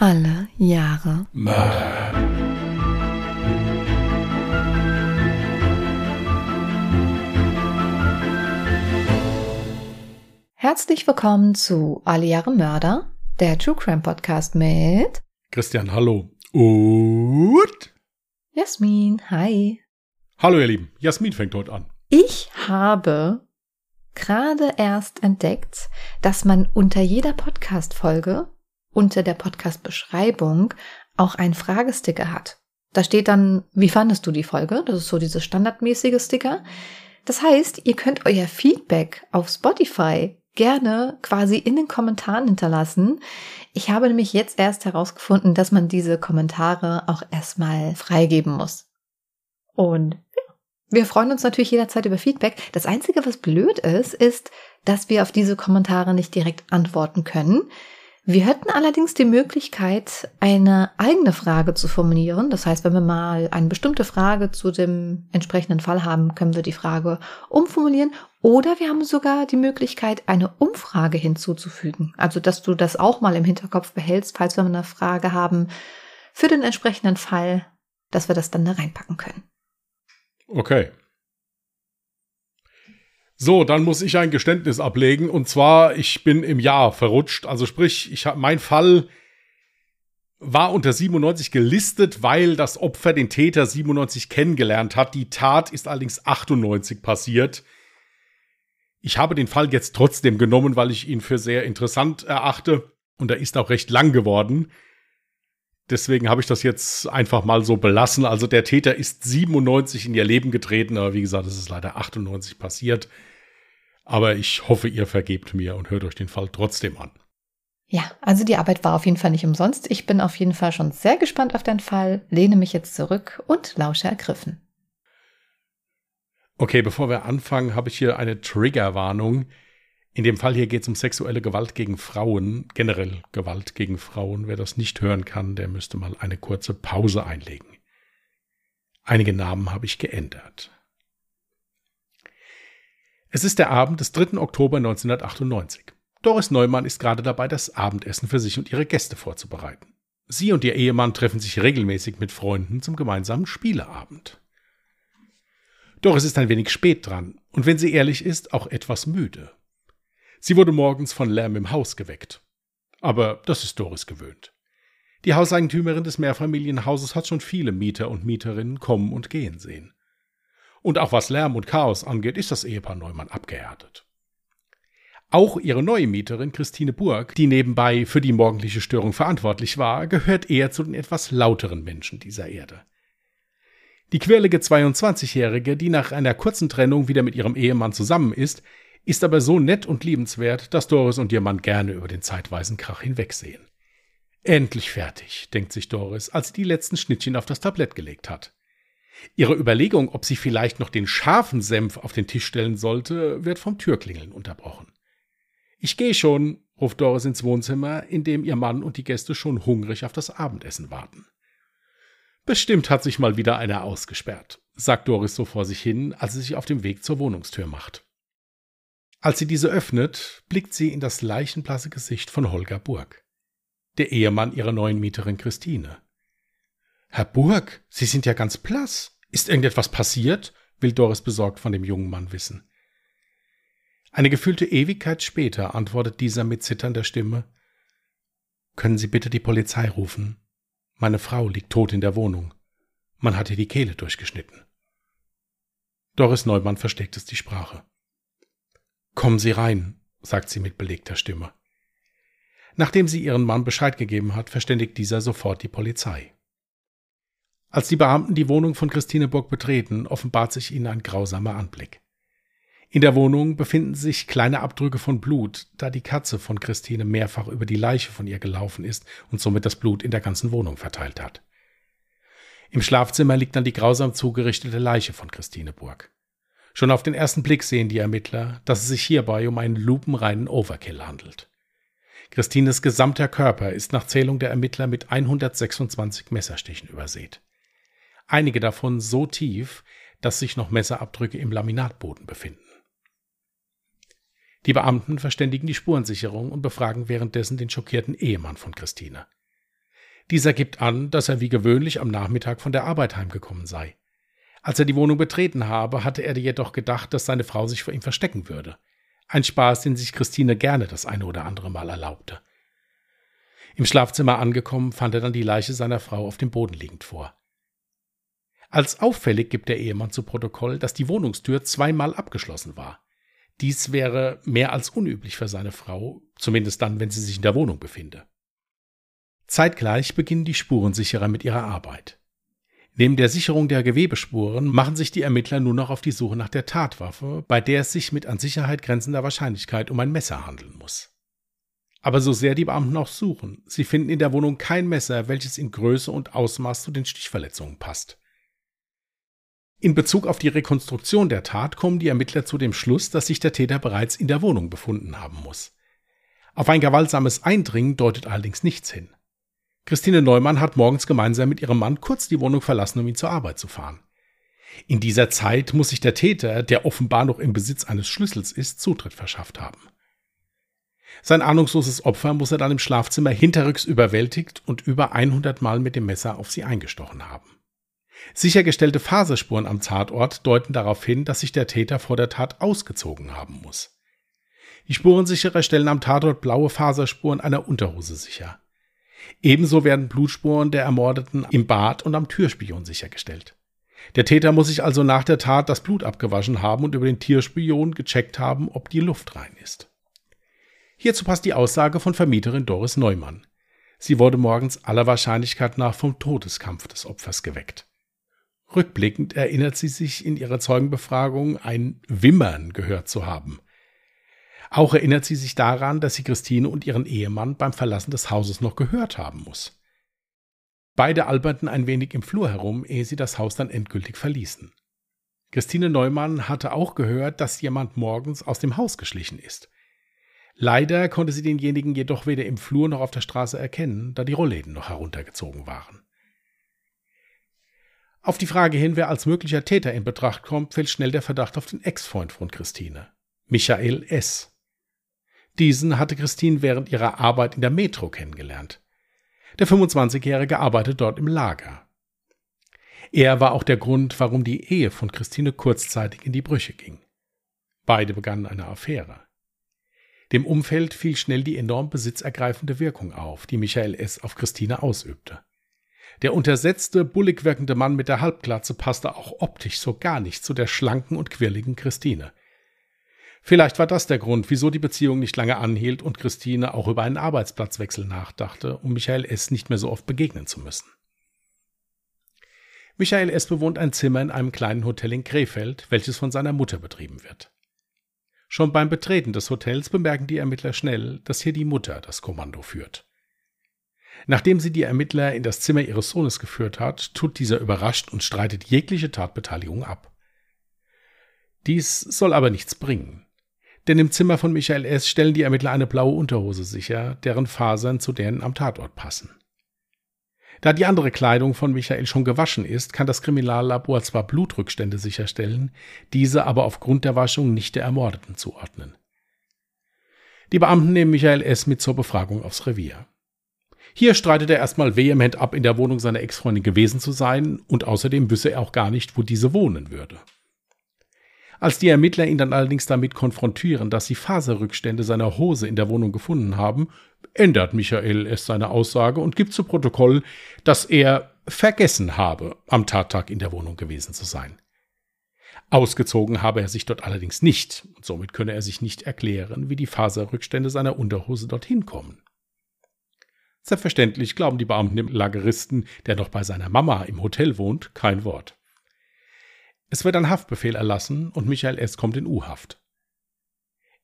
Alle Jahre Mörder. Herzlich willkommen zu Alle Jahre Mörder, der True Crime Podcast mit Christian, hallo. Und Jasmin. Hi. hallo ihr Lieben. Jasmin fängt heute an. Ich habe gerade erst entdeckt, dass man unter jeder Podcast-Folge, unter der Podcast-Beschreibung auch einen Fragesticker hat. Da steht dann, wie fandest du die Folge? Das ist so dieses standardmäßige Sticker. Das heißt, ihr könnt euer Feedback auf Spotify gerne quasi in den Kommentaren hinterlassen. Ich habe nämlich jetzt erst herausgefunden, dass man diese Kommentare auch erstmal freigeben muss. Und wir freuen uns natürlich jederzeit über Feedback. Das Einzige, was blöd ist, ist, dass wir auf diese Kommentare nicht direkt antworten können. Wir hätten allerdings die Möglichkeit, eine eigene Frage zu formulieren. Das heißt, wenn wir mal eine bestimmte Frage zu dem entsprechenden Fall haben, können wir die Frage umformulieren. Oder wir haben sogar die Möglichkeit, eine Umfrage hinzuzufügen. Also, dass du das auch mal im Hinterkopf behältst, falls wir eine Frage haben für den entsprechenden Fall, dass wir das dann da reinpacken können. Okay. So, dann muss ich ein Geständnis ablegen. Und zwar, ich bin im Jahr verrutscht. Also sprich, ich hab, mein Fall war unter 97 gelistet, weil das Opfer den Täter 97 kennengelernt hat. Die Tat ist allerdings 98 passiert. Ich habe den Fall jetzt trotzdem genommen, weil ich ihn für sehr interessant erachte. Und er ist auch recht lang geworden. Deswegen habe ich das jetzt einfach mal so belassen. Also der Täter ist 97 in ihr Leben getreten, aber wie gesagt, es ist leider 98 passiert. Aber ich hoffe, ihr vergebt mir und hört euch den Fall trotzdem an. Ja, also die Arbeit war auf jeden Fall nicht umsonst. Ich bin auf jeden Fall schon sehr gespannt auf den Fall, lehne mich jetzt zurück und lausche ergriffen. Okay, bevor wir anfangen, habe ich hier eine Triggerwarnung. In dem Fall hier geht es um sexuelle Gewalt gegen Frauen, generell Gewalt gegen Frauen. Wer das nicht hören kann, der müsste mal eine kurze Pause einlegen. Einige Namen habe ich geändert. Es ist der Abend des 3. Oktober 1998. Doris Neumann ist gerade dabei, das Abendessen für sich und ihre Gäste vorzubereiten. Sie und ihr Ehemann treffen sich regelmäßig mit Freunden zum gemeinsamen Spieleabend. Doris ist ein wenig spät dran und wenn sie ehrlich ist, auch etwas müde. Sie wurde morgens von Lärm im Haus geweckt. Aber das ist Doris gewöhnt. Die Hauseigentümerin des Mehrfamilienhauses hat schon viele Mieter und Mieterinnen kommen und gehen sehen. Und auch was Lärm und Chaos angeht, ist das Ehepaar Neumann abgehärtet. Auch ihre neue Mieterin Christine Burg, die nebenbei für die morgendliche Störung verantwortlich war, gehört eher zu den etwas lauteren Menschen dieser Erde. Die quirlige 22-Jährige, die nach einer kurzen Trennung wieder mit ihrem Ehemann zusammen ist, ist aber so nett und liebenswert, dass Doris und ihr Mann gerne über den zeitweisen Krach hinwegsehen. Endlich fertig, denkt sich Doris, als sie die letzten Schnittchen auf das Tablett gelegt hat. Ihre Überlegung, ob sie vielleicht noch den scharfen Senf auf den Tisch stellen sollte, wird vom Türklingeln unterbrochen. Ich gehe schon, ruft Doris ins Wohnzimmer, in dem ihr Mann und die Gäste schon hungrig auf das Abendessen warten. Bestimmt hat sich mal wieder einer ausgesperrt, sagt Doris so vor sich hin, als sie sich auf dem Weg zur Wohnungstür macht. Als sie diese öffnet, blickt sie in das leichenblasse Gesicht von Holger Burg, der Ehemann ihrer neuen Mieterin Christine. Herr Burg, Sie sind ja ganz blass. Ist irgendetwas passiert? will Doris besorgt von dem jungen Mann wissen. Eine gefühlte Ewigkeit später antwortet dieser mit zitternder Stimme Können Sie bitte die Polizei rufen? Meine Frau liegt tot in der Wohnung. Man hat ihr die Kehle durchgeschnitten. Doris Neumann versteckt es die Sprache. Kommen Sie rein, sagt sie mit belegter Stimme. Nachdem sie ihren Mann Bescheid gegeben hat, verständigt dieser sofort die Polizei. Als die Beamten die Wohnung von Christine Burg betreten, offenbart sich ihnen ein grausamer Anblick. In der Wohnung befinden sich kleine Abdrücke von Blut, da die Katze von Christine mehrfach über die Leiche von ihr gelaufen ist und somit das Blut in der ganzen Wohnung verteilt hat. Im Schlafzimmer liegt dann die grausam zugerichtete Leiche von Christine Burg. Schon auf den ersten Blick sehen die Ermittler, dass es sich hierbei um einen lupenreinen Overkill handelt. Christines gesamter Körper ist nach Zählung der Ermittler mit 126 Messerstichen übersät einige davon so tief, dass sich noch Messerabdrücke im Laminatboden befinden. Die Beamten verständigen die Spurensicherung und befragen währenddessen den schockierten Ehemann von Christine. Dieser gibt an, dass er wie gewöhnlich am Nachmittag von der Arbeit heimgekommen sei. Als er die Wohnung betreten habe, hatte er jedoch gedacht, dass seine Frau sich vor ihm verstecken würde. Ein Spaß, den sich Christine gerne das eine oder andere Mal erlaubte. Im Schlafzimmer angekommen, fand er dann die Leiche seiner Frau auf dem Boden liegend vor. Als auffällig gibt der Ehemann zu Protokoll, dass die Wohnungstür zweimal abgeschlossen war. Dies wäre mehr als unüblich für seine Frau, zumindest dann, wenn sie sich in der Wohnung befinde. Zeitgleich beginnen die Spurensicherer mit ihrer Arbeit. Neben der Sicherung der Gewebespuren machen sich die Ermittler nur noch auf die Suche nach der Tatwaffe, bei der es sich mit an Sicherheit grenzender Wahrscheinlichkeit um ein Messer handeln muss. Aber so sehr die Beamten auch suchen, sie finden in der Wohnung kein Messer, welches in Größe und Ausmaß zu den Stichverletzungen passt. In Bezug auf die Rekonstruktion der Tat kommen die Ermittler zu dem Schluss, dass sich der Täter bereits in der Wohnung befunden haben muss. Auf ein gewaltsames Eindringen deutet allerdings nichts hin. Christine Neumann hat morgens gemeinsam mit ihrem Mann kurz die Wohnung verlassen, um ihn zur Arbeit zu fahren. In dieser Zeit muss sich der Täter, der offenbar noch im Besitz eines Schlüssels ist, Zutritt verschafft haben. Sein ahnungsloses Opfer muss er dann im Schlafzimmer hinterrücks überwältigt und über 100 Mal mit dem Messer auf sie eingestochen haben. Sichergestellte Faserspuren am Tatort deuten darauf hin, dass sich der Täter vor der Tat ausgezogen haben muss. Die Spurensicherer stellen am Tatort blaue Faserspuren einer Unterhose sicher. Ebenso werden Blutspuren der Ermordeten im Bad und am Türspion sichergestellt. Der Täter muss sich also nach der Tat das Blut abgewaschen haben und über den Türspion gecheckt haben, ob die Luft rein ist. Hierzu passt die Aussage von Vermieterin Doris Neumann. Sie wurde morgens aller Wahrscheinlichkeit nach vom Todeskampf des Opfers geweckt. Rückblickend erinnert sie sich in ihrer Zeugenbefragung ein Wimmern gehört zu haben. Auch erinnert sie sich daran, dass sie Christine und ihren Ehemann beim Verlassen des Hauses noch gehört haben muss. Beide alberten ein wenig im Flur herum, ehe sie das Haus dann endgültig verließen. Christine Neumann hatte auch gehört, dass jemand morgens aus dem Haus geschlichen ist. Leider konnte sie denjenigen jedoch weder im Flur noch auf der Straße erkennen, da die Rollläden noch heruntergezogen waren. Auf die Frage hin, wer als möglicher Täter in Betracht kommt, fällt schnell der Verdacht auf den Ex-Freund von Christine, Michael S. Diesen hatte Christine während ihrer Arbeit in der Metro kennengelernt. Der 25-Jährige arbeitet dort im Lager. Er war auch der Grund, warum die Ehe von Christine kurzzeitig in die Brüche ging. Beide begannen eine Affäre. Dem Umfeld fiel schnell die enorm besitzergreifende Wirkung auf, die Michael S. auf Christine ausübte. Der untersetzte, bullig wirkende Mann mit der Halbglatze passte auch optisch so gar nicht zu der schlanken und quirligen Christine. Vielleicht war das der Grund, wieso die Beziehung nicht lange anhielt und Christine auch über einen Arbeitsplatzwechsel nachdachte, um Michael S. nicht mehr so oft begegnen zu müssen. Michael S. bewohnt ein Zimmer in einem kleinen Hotel in Krefeld, welches von seiner Mutter betrieben wird. Schon beim Betreten des Hotels bemerken die Ermittler schnell, dass hier die Mutter das Kommando führt. Nachdem sie die Ermittler in das Zimmer ihres Sohnes geführt hat, tut dieser überrascht und streitet jegliche Tatbeteiligung ab. Dies soll aber nichts bringen. Denn im Zimmer von Michael S. stellen die Ermittler eine blaue Unterhose sicher, deren Fasern zu denen am Tatort passen. Da die andere Kleidung von Michael schon gewaschen ist, kann das Kriminallabor zwar Blutrückstände sicherstellen, diese aber aufgrund der Waschung nicht der Ermordeten zuordnen. Die Beamten nehmen Michael S. mit zur Befragung aufs Revier. Hier streitet er erstmal vehement ab, in der Wohnung seiner Ex-Freundin gewesen zu sein, und außerdem wüsste er auch gar nicht, wo diese wohnen würde. Als die Ermittler ihn dann allerdings damit konfrontieren, dass sie Faserrückstände seiner Hose in der Wohnung gefunden haben, ändert Michael es seine Aussage und gibt zu Protokoll, dass er vergessen habe, am Tattag in der Wohnung gewesen zu sein. Ausgezogen habe er sich dort allerdings nicht, und somit könne er sich nicht erklären, wie die Faserrückstände seiner Unterhose dorthin kommen. Selbstverständlich glauben die Beamten dem Lageristen, der noch bei seiner Mama im Hotel wohnt, kein Wort. Es wird ein Haftbefehl erlassen und Michael S. kommt in U-Haft.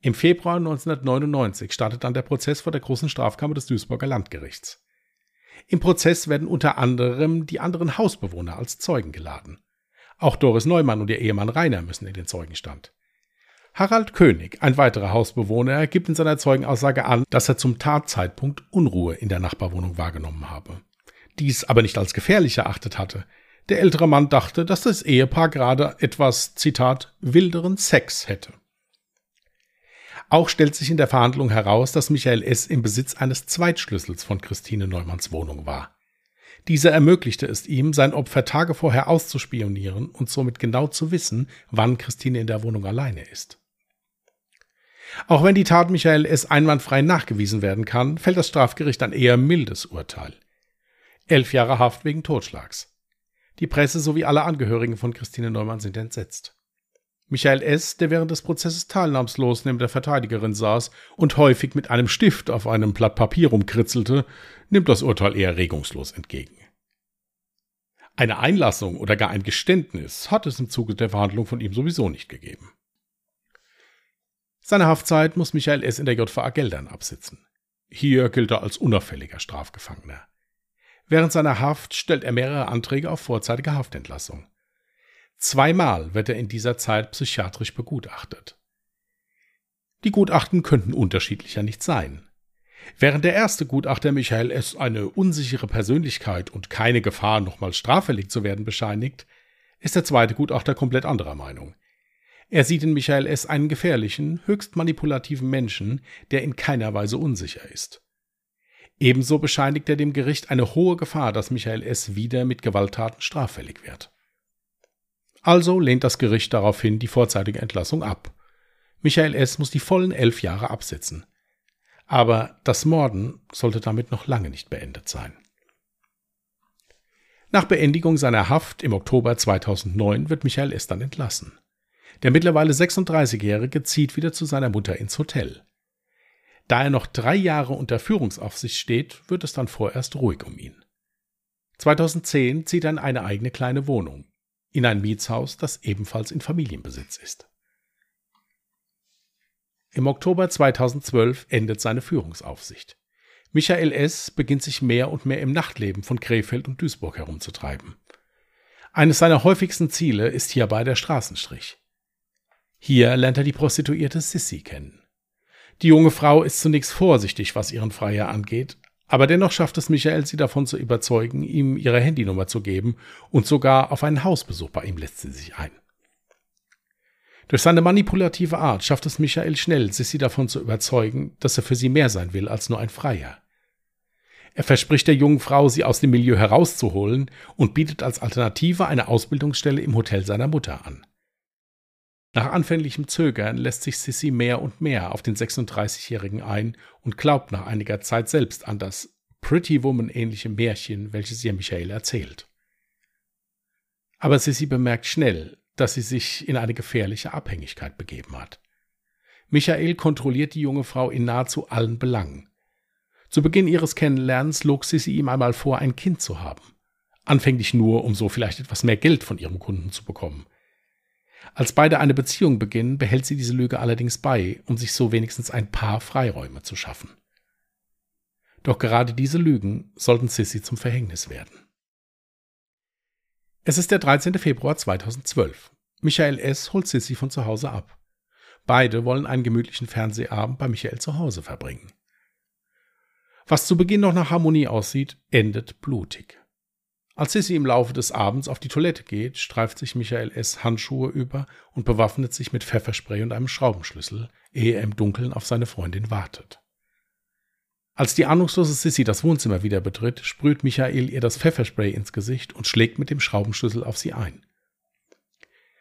Im Februar 1999 startet dann der Prozess vor der großen Strafkammer des Duisburger Landgerichts. Im Prozess werden unter anderem die anderen Hausbewohner als Zeugen geladen. Auch Doris Neumann und ihr Ehemann Rainer müssen in den Zeugenstand. Harald König, ein weiterer Hausbewohner, gibt in seiner Zeugenaussage an, dass er zum Tatzeitpunkt Unruhe in der Nachbarwohnung wahrgenommen habe. Dies aber nicht als gefährlich erachtet hatte. Der ältere Mann dachte, dass das Ehepaar gerade etwas, Zitat, wilderen Sex hätte. Auch stellt sich in der Verhandlung heraus, dass Michael S. im Besitz eines Zweitschlüssels von Christine Neumanns Wohnung war. Dieser ermöglichte es ihm, sein Opfer Tage vorher auszuspionieren und somit genau zu wissen, wann Christine in der Wohnung alleine ist. Auch wenn die Tat Michael S. einwandfrei nachgewiesen werden kann, fällt das Strafgericht ein eher mildes Urteil. Elf Jahre Haft wegen Totschlags. Die Presse sowie alle Angehörigen von Christine Neumann sind entsetzt. Michael S., der während des Prozesses teilnahmslos neben der Verteidigerin saß und häufig mit einem Stift auf einem Blatt Papier rumkritzelte, nimmt das Urteil eher regungslos entgegen. Eine Einlassung oder gar ein Geständnis hat es im Zuge der Verhandlung von ihm sowieso nicht gegeben. Seine Haftzeit muss Michael S. in der JVA Geldern absitzen. Hier gilt er als unauffälliger Strafgefangener. Während seiner Haft stellt er mehrere Anträge auf vorzeitige Haftentlassung. Zweimal wird er in dieser Zeit psychiatrisch begutachtet. Die Gutachten könnten unterschiedlicher nicht sein. Während der erste Gutachter Michael S. eine unsichere Persönlichkeit und keine Gefahr, nochmal straffällig zu werden, bescheinigt, ist der zweite Gutachter komplett anderer Meinung. Er sieht in Michael S. einen gefährlichen, höchst manipulativen Menschen, der in keiner Weise unsicher ist. Ebenso bescheinigt er dem Gericht eine hohe Gefahr, dass Michael S. wieder mit Gewalttaten straffällig wird. Also lehnt das Gericht daraufhin die vorzeitige Entlassung ab. Michael S. muss die vollen elf Jahre absitzen. Aber das Morden sollte damit noch lange nicht beendet sein. Nach Beendigung seiner Haft im Oktober 2009 wird Michael S. dann entlassen. Der mittlerweile 36-Jährige zieht wieder zu seiner Mutter ins Hotel. Da er noch drei Jahre unter Führungsaufsicht steht, wird es dann vorerst ruhig um ihn. 2010 zieht er in eine eigene kleine Wohnung in ein Mietshaus, das ebenfalls in Familienbesitz ist. Im Oktober 2012 endet seine Führungsaufsicht. Michael S. beginnt sich mehr und mehr im Nachtleben von Krefeld und Duisburg herumzutreiben. Eines seiner häufigsten Ziele ist hierbei der Straßenstrich. Hier lernt er die Prostituierte Sissy kennen. Die junge Frau ist zunächst vorsichtig, was ihren Freier angeht, aber dennoch schafft es Michael, sie davon zu überzeugen, ihm ihre Handynummer zu geben und sogar auf einen Hausbesuch bei ihm lässt sie sich ein. Durch seine manipulative Art schafft es Michael schnell, Sissy davon zu überzeugen, dass er für sie mehr sein will als nur ein Freier. Er verspricht der jungen Frau, sie aus dem Milieu herauszuholen und bietet als Alternative eine Ausbildungsstelle im Hotel seiner Mutter an. Nach anfänglichem Zögern lässt sich Sissy mehr und mehr auf den 36-Jährigen ein und glaubt nach einiger Zeit selbst an das Pretty Woman ähnliche Märchen, welches ihr Michael erzählt. Aber Sissy bemerkt schnell, dass sie sich in eine gefährliche Abhängigkeit begeben hat. Michael kontrolliert die junge Frau in nahezu allen Belangen. Zu Beginn ihres Kennenlernens log Sissy ihm einmal vor, ein Kind zu haben. Anfänglich nur, um so vielleicht etwas mehr Geld von ihrem Kunden zu bekommen. Als beide eine Beziehung beginnen, behält sie diese Lüge allerdings bei, um sich so wenigstens ein paar Freiräume zu schaffen. Doch gerade diese Lügen sollten Sissy zum Verhängnis werden. Es ist der 13. Februar 2012. Michael S. holt Sissy von zu Hause ab. Beide wollen einen gemütlichen Fernsehabend bei Michael zu Hause verbringen. Was zu Beginn noch nach Harmonie aussieht, endet blutig. Als Sissy im Laufe des Abends auf die Toilette geht, streift sich Michael S. Handschuhe über und bewaffnet sich mit Pfefferspray und einem Schraubenschlüssel, ehe er im Dunkeln auf seine Freundin wartet. Als die ahnungslose Sissy das Wohnzimmer wieder betritt, sprüht Michael ihr das Pfefferspray ins Gesicht und schlägt mit dem Schraubenschlüssel auf sie ein.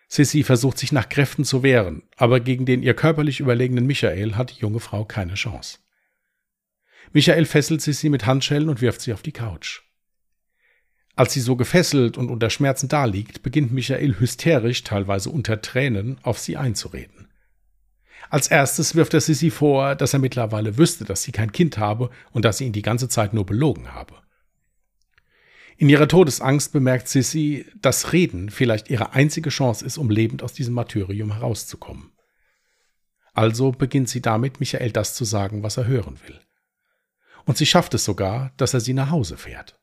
Sissy versucht sich nach Kräften zu wehren, aber gegen den ihr körperlich überlegenen Michael hat die junge Frau keine Chance. Michael fesselt Sissy mit Handschellen und wirft sie auf die Couch. Als sie so gefesselt und unter Schmerzen daliegt, beginnt Michael hysterisch, teilweise unter Tränen, auf sie einzureden. Als erstes wirft er Sissy vor, dass er mittlerweile wüsste, dass sie kein Kind habe und dass sie ihn die ganze Zeit nur belogen habe. In ihrer Todesangst bemerkt Sissy, dass Reden vielleicht ihre einzige Chance ist, um lebend aus diesem Martyrium herauszukommen. Also beginnt sie damit, Michael das zu sagen, was er hören will. Und sie schafft es sogar, dass er sie nach Hause fährt.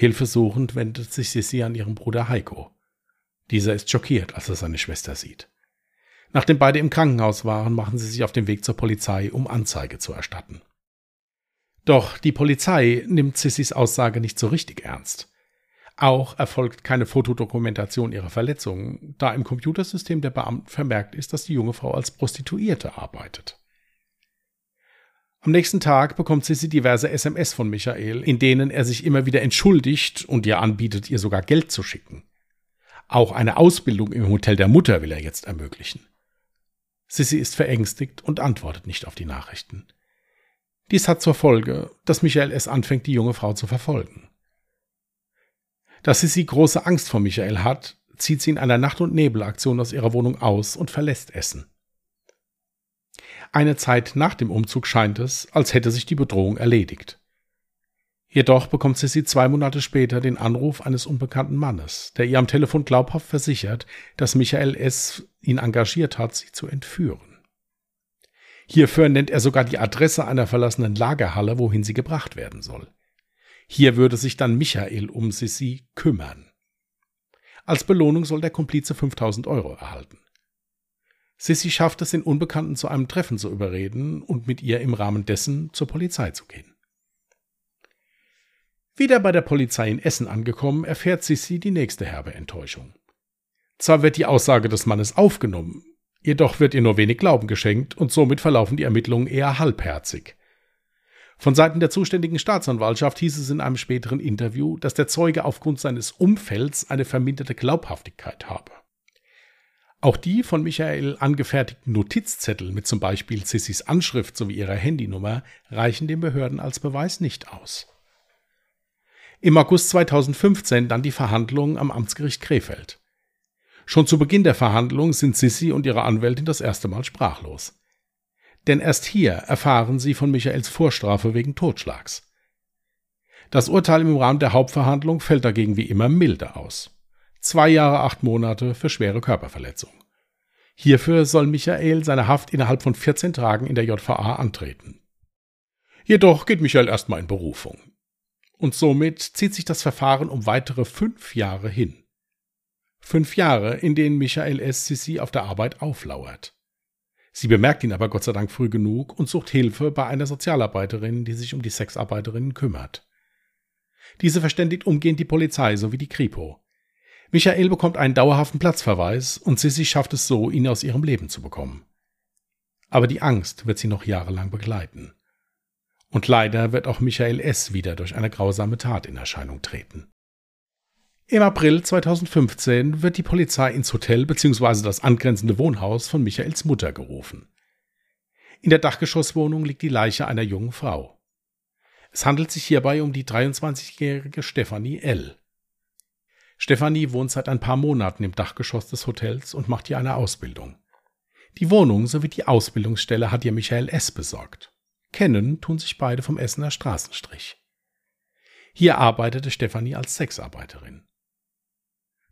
Hilfesuchend wendet sich Sissi an ihren Bruder Heiko. Dieser ist schockiert, als er seine Schwester sieht. Nachdem beide im Krankenhaus waren, machen sie sich auf den Weg zur Polizei, um Anzeige zu erstatten. Doch die Polizei nimmt Sissys Aussage nicht so richtig ernst. Auch erfolgt keine Fotodokumentation ihrer Verletzungen, da im Computersystem der Beamten vermerkt ist, dass die junge Frau als Prostituierte arbeitet. Am nächsten Tag bekommt Sissy diverse SMS von Michael, in denen er sich immer wieder entschuldigt und ihr anbietet, ihr sogar Geld zu schicken. Auch eine Ausbildung im Hotel der Mutter will er jetzt ermöglichen. Sissy ist verängstigt und antwortet nicht auf die Nachrichten. Dies hat zur Folge, dass Michael es anfängt, die junge Frau zu verfolgen. Dass Sissy große Angst vor Michael hat, zieht sie in einer Nacht- und Nebelaktion aus ihrer Wohnung aus und verlässt Essen. Eine Zeit nach dem Umzug scheint es, als hätte sich die Bedrohung erledigt. Jedoch bekommt Sissy zwei Monate später den Anruf eines unbekannten Mannes, der ihr am Telefon glaubhaft versichert, dass Michael S. ihn engagiert hat, sie zu entführen. Hierfür nennt er sogar die Adresse einer verlassenen Lagerhalle, wohin sie gebracht werden soll. Hier würde sich dann Michael um Sissy kümmern. Als Belohnung soll der Komplize 5000 Euro erhalten. Sissy schafft es, den Unbekannten zu einem Treffen zu überreden und mit ihr im Rahmen dessen zur Polizei zu gehen. Wieder bei der Polizei in Essen angekommen, erfährt Sissy die nächste herbe Enttäuschung. Zwar wird die Aussage des Mannes aufgenommen, jedoch wird ihr nur wenig Glauben geschenkt und somit verlaufen die Ermittlungen eher halbherzig. Von Seiten der zuständigen Staatsanwaltschaft hieß es in einem späteren Interview, dass der Zeuge aufgrund seines Umfelds eine verminderte Glaubhaftigkeit habe. Auch die von Michael angefertigten Notizzettel mit zum Beispiel Sissys Anschrift sowie ihrer Handynummer reichen den Behörden als Beweis nicht aus. Im August 2015 dann die Verhandlungen am Amtsgericht Krefeld. Schon zu Beginn der Verhandlungen sind Sissy und ihre Anwältin das erste Mal sprachlos. Denn erst hier erfahren sie von Michaels Vorstrafe wegen Totschlags. Das Urteil im Rahmen der Hauptverhandlung fällt dagegen wie immer milde aus. Zwei Jahre, acht Monate für schwere Körperverletzung. Hierfür soll Michael seine Haft innerhalb von 14 Tagen in der JVA antreten. Jedoch geht Michael erstmal in Berufung. Und somit zieht sich das Verfahren um weitere fünf Jahre hin. Fünf Jahre, in denen Michael S. Sissi auf der Arbeit auflauert. Sie bemerkt ihn aber Gott sei Dank früh genug und sucht Hilfe bei einer Sozialarbeiterin, die sich um die Sexarbeiterinnen kümmert. Diese verständigt umgehend die Polizei sowie die Kripo. Michael bekommt einen dauerhaften Platzverweis und Sissy schafft es so, ihn aus ihrem Leben zu bekommen. Aber die Angst wird sie noch jahrelang begleiten. Und leider wird auch Michael S. wieder durch eine grausame Tat in Erscheinung treten. Im April 2015 wird die Polizei ins Hotel bzw. das angrenzende Wohnhaus von Michaels Mutter gerufen. In der Dachgeschosswohnung liegt die Leiche einer jungen Frau. Es handelt sich hierbei um die 23-jährige Stephanie L. Stefanie wohnt seit ein paar Monaten im Dachgeschoss des Hotels und macht hier eine Ausbildung. Die Wohnung sowie die Ausbildungsstelle hat ihr Michael S. besorgt. Kennen tun sich beide vom Essener Straßenstrich. Hier arbeitete Stefanie als Sexarbeiterin.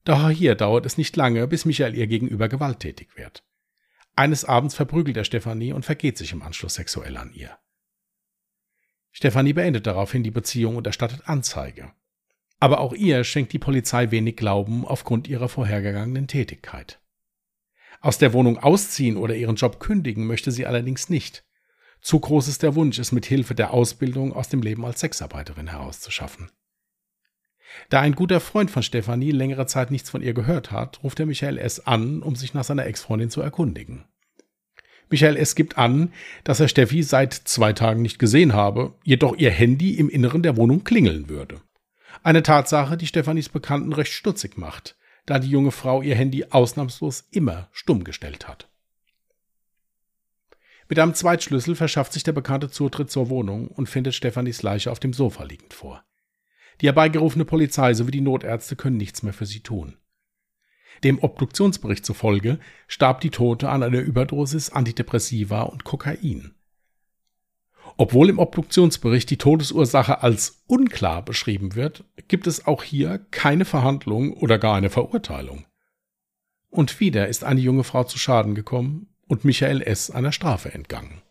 Doch hier dauert es nicht lange, bis Michael ihr gegenüber gewalttätig wird. Eines Abends verprügelt er Stefanie und vergeht sich im Anschluss sexuell an ihr. Stefanie beendet daraufhin die Beziehung und erstattet Anzeige. Aber auch ihr schenkt die Polizei wenig Glauben aufgrund ihrer vorhergegangenen Tätigkeit. Aus der Wohnung ausziehen oder ihren Job kündigen möchte sie allerdings nicht. Zu groß ist der Wunsch, es mit Hilfe der Ausbildung aus dem Leben als Sexarbeiterin herauszuschaffen. Da ein guter Freund von Stefanie längere Zeit nichts von ihr gehört hat, ruft er Michael S. an, um sich nach seiner Ex-Freundin zu erkundigen. Michael S. gibt an, dass er Steffi seit zwei Tagen nicht gesehen habe, jedoch ihr Handy im Inneren der Wohnung klingeln würde. Eine Tatsache, die Stefanis Bekannten recht stutzig macht, da die junge Frau ihr Handy ausnahmslos immer stumm gestellt hat. Mit einem Zweitschlüssel verschafft sich der Bekannte Zutritt zur Wohnung und findet Stefanis Leiche auf dem Sofa liegend vor. Die herbeigerufene Polizei sowie die Notärzte können nichts mehr für sie tun. Dem Obduktionsbericht zufolge starb die Tote an einer Überdosis Antidepressiva und Kokain. Obwohl im Obduktionsbericht die Todesursache als unklar beschrieben wird, gibt es auch hier keine Verhandlung oder gar eine Verurteilung. Und wieder ist eine junge Frau zu Schaden gekommen und Michael S. einer Strafe entgangen.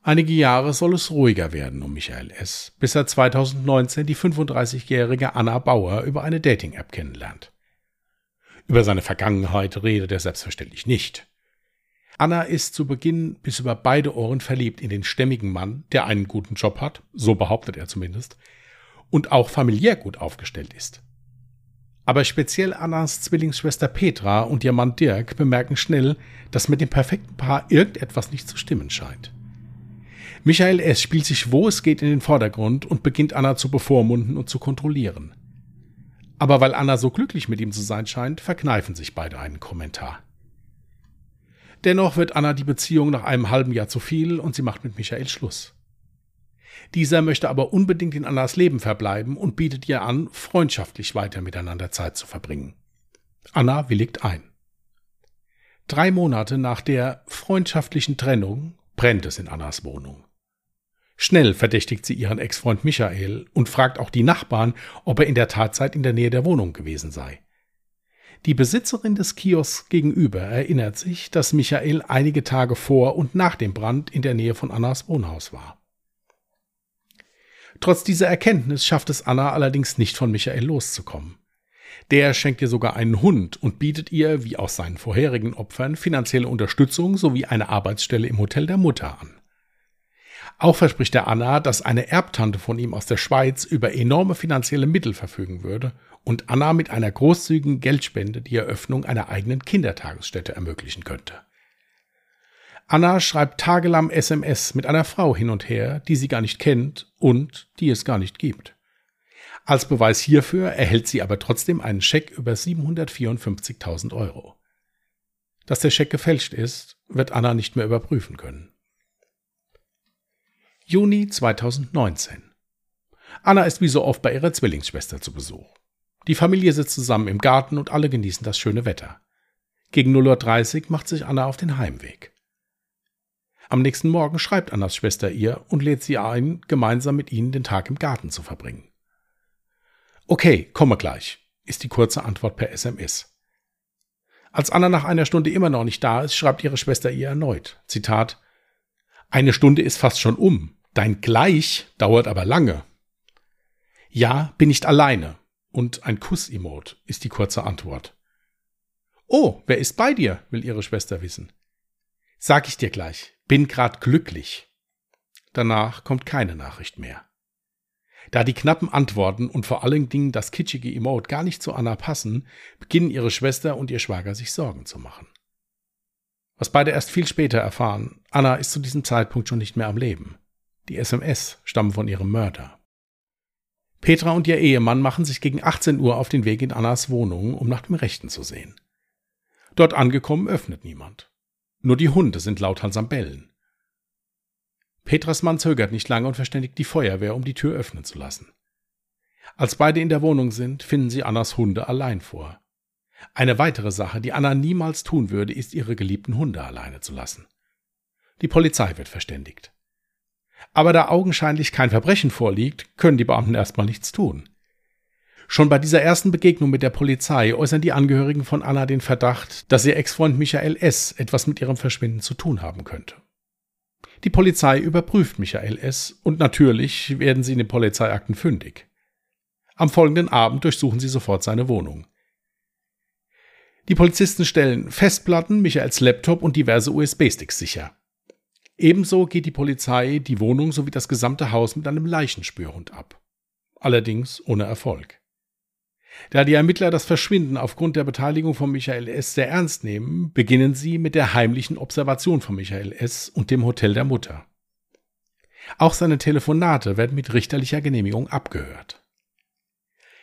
Einige Jahre soll es ruhiger werden um Michael S., bis er 2019 die 35-jährige Anna Bauer über eine Dating-App kennenlernt. Über seine Vergangenheit redet er selbstverständlich nicht. Anna ist zu Beginn bis über beide Ohren verliebt in den stämmigen Mann, der einen guten Job hat, so behauptet er zumindest, und auch familiär gut aufgestellt ist. Aber speziell Annas Zwillingsschwester Petra und ihr Mann Dirk bemerken schnell, dass mit dem perfekten Paar irgendetwas nicht zu stimmen scheint. Michael S. spielt sich, wo es geht, in den Vordergrund und beginnt Anna zu bevormunden und zu kontrollieren. Aber weil Anna so glücklich mit ihm zu sein scheint, verkneifen sich beide einen Kommentar. Dennoch wird Anna die Beziehung nach einem halben Jahr zu viel und sie macht mit Michael Schluss. Dieser möchte aber unbedingt in Annas Leben verbleiben und bietet ihr an, freundschaftlich weiter miteinander Zeit zu verbringen. Anna willigt ein. Drei Monate nach der freundschaftlichen Trennung brennt es in Annas Wohnung. Schnell verdächtigt sie ihren Ex-Freund Michael und fragt auch die Nachbarn, ob er in der Tatzeit in der Nähe der Wohnung gewesen sei. Die Besitzerin des Kiosks gegenüber erinnert sich, dass Michael einige Tage vor und nach dem Brand in der Nähe von Annas Wohnhaus war. Trotz dieser Erkenntnis schafft es Anna allerdings nicht von Michael loszukommen. Der schenkt ihr sogar einen Hund und bietet ihr, wie auch seinen vorherigen Opfern, finanzielle Unterstützung sowie eine Arbeitsstelle im Hotel der Mutter an. Auch verspricht er Anna, dass eine Erbtante von ihm aus der Schweiz über enorme finanzielle Mittel verfügen würde und Anna mit einer großzügigen Geldspende die Eröffnung einer eigenen Kindertagesstätte ermöglichen könnte. Anna schreibt tagelang SMS mit einer Frau hin und her, die sie gar nicht kennt und die es gar nicht gibt. Als Beweis hierfür erhält sie aber trotzdem einen Scheck über 754.000 Euro. Dass der Scheck gefälscht ist, wird Anna nicht mehr überprüfen können. Juni 2019. Anna ist wie so oft bei ihrer Zwillingsschwester zu Besuch. Die Familie sitzt zusammen im Garten und alle genießen das schöne Wetter. Gegen 0.30 Uhr macht sich Anna auf den Heimweg. Am nächsten Morgen schreibt Annas Schwester ihr und lädt sie ein, gemeinsam mit ihnen den Tag im Garten zu verbringen. Okay, komme gleich, ist die kurze Antwort per SMS. Als Anna nach einer Stunde immer noch nicht da ist, schreibt ihre Schwester ihr erneut. Zitat Eine Stunde ist fast schon um. Dein gleich dauert aber lange. Ja, bin nicht alleine, und ein Kuss-Emote ist die kurze Antwort. Oh, wer ist bei dir? will ihre Schwester wissen. Sag ich dir gleich, bin grad glücklich. Danach kommt keine Nachricht mehr. Da die knappen Antworten und vor allen Dingen das kitschige Emote gar nicht zu Anna passen, beginnen ihre Schwester und ihr Schwager sich Sorgen zu machen. Was beide erst viel später erfahren, Anna ist zu diesem Zeitpunkt schon nicht mehr am Leben. Die SMS stammen von ihrem Mörder. Petra und ihr Ehemann machen sich gegen 18 Uhr auf den Weg in Annas Wohnung, um nach dem Rechten zu sehen. Dort angekommen öffnet niemand. Nur die Hunde sind lauthals am Bellen. Petras Mann zögert nicht lange und verständigt die Feuerwehr, um die Tür öffnen zu lassen. Als beide in der Wohnung sind, finden sie Annas Hunde allein vor. Eine weitere Sache, die Anna niemals tun würde, ist, ihre geliebten Hunde alleine zu lassen. Die Polizei wird verständigt. Aber da augenscheinlich kein Verbrechen vorliegt, können die Beamten erstmal nichts tun. Schon bei dieser ersten Begegnung mit der Polizei äußern die Angehörigen von Anna den Verdacht, dass ihr Ex-Freund Michael S. etwas mit ihrem Verschwinden zu tun haben könnte. Die Polizei überprüft Michael S. und natürlich werden sie in den Polizeiakten fündig. Am folgenden Abend durchsuchen sie sofort seine Wohnung. Die Polizisten stellen Festplatten, Michaels Laptop und diverse USB-Sticks sicher. Ebenso geht die Polizei die Wohnung sowie das gesamte Haus mit einem Leichenspürhund ab. Allerdings ohne Erfolg. Da die Ermittler das Verschwinden aufgrund der Beteiligung von Michael S. sehr ernst nehmen, beginnen sie mit der heimlichen Observation von Michael S. und dem Hotel der Mutter. Auch seine Telefonate werden mit richterlicher Genehmigung abgehört.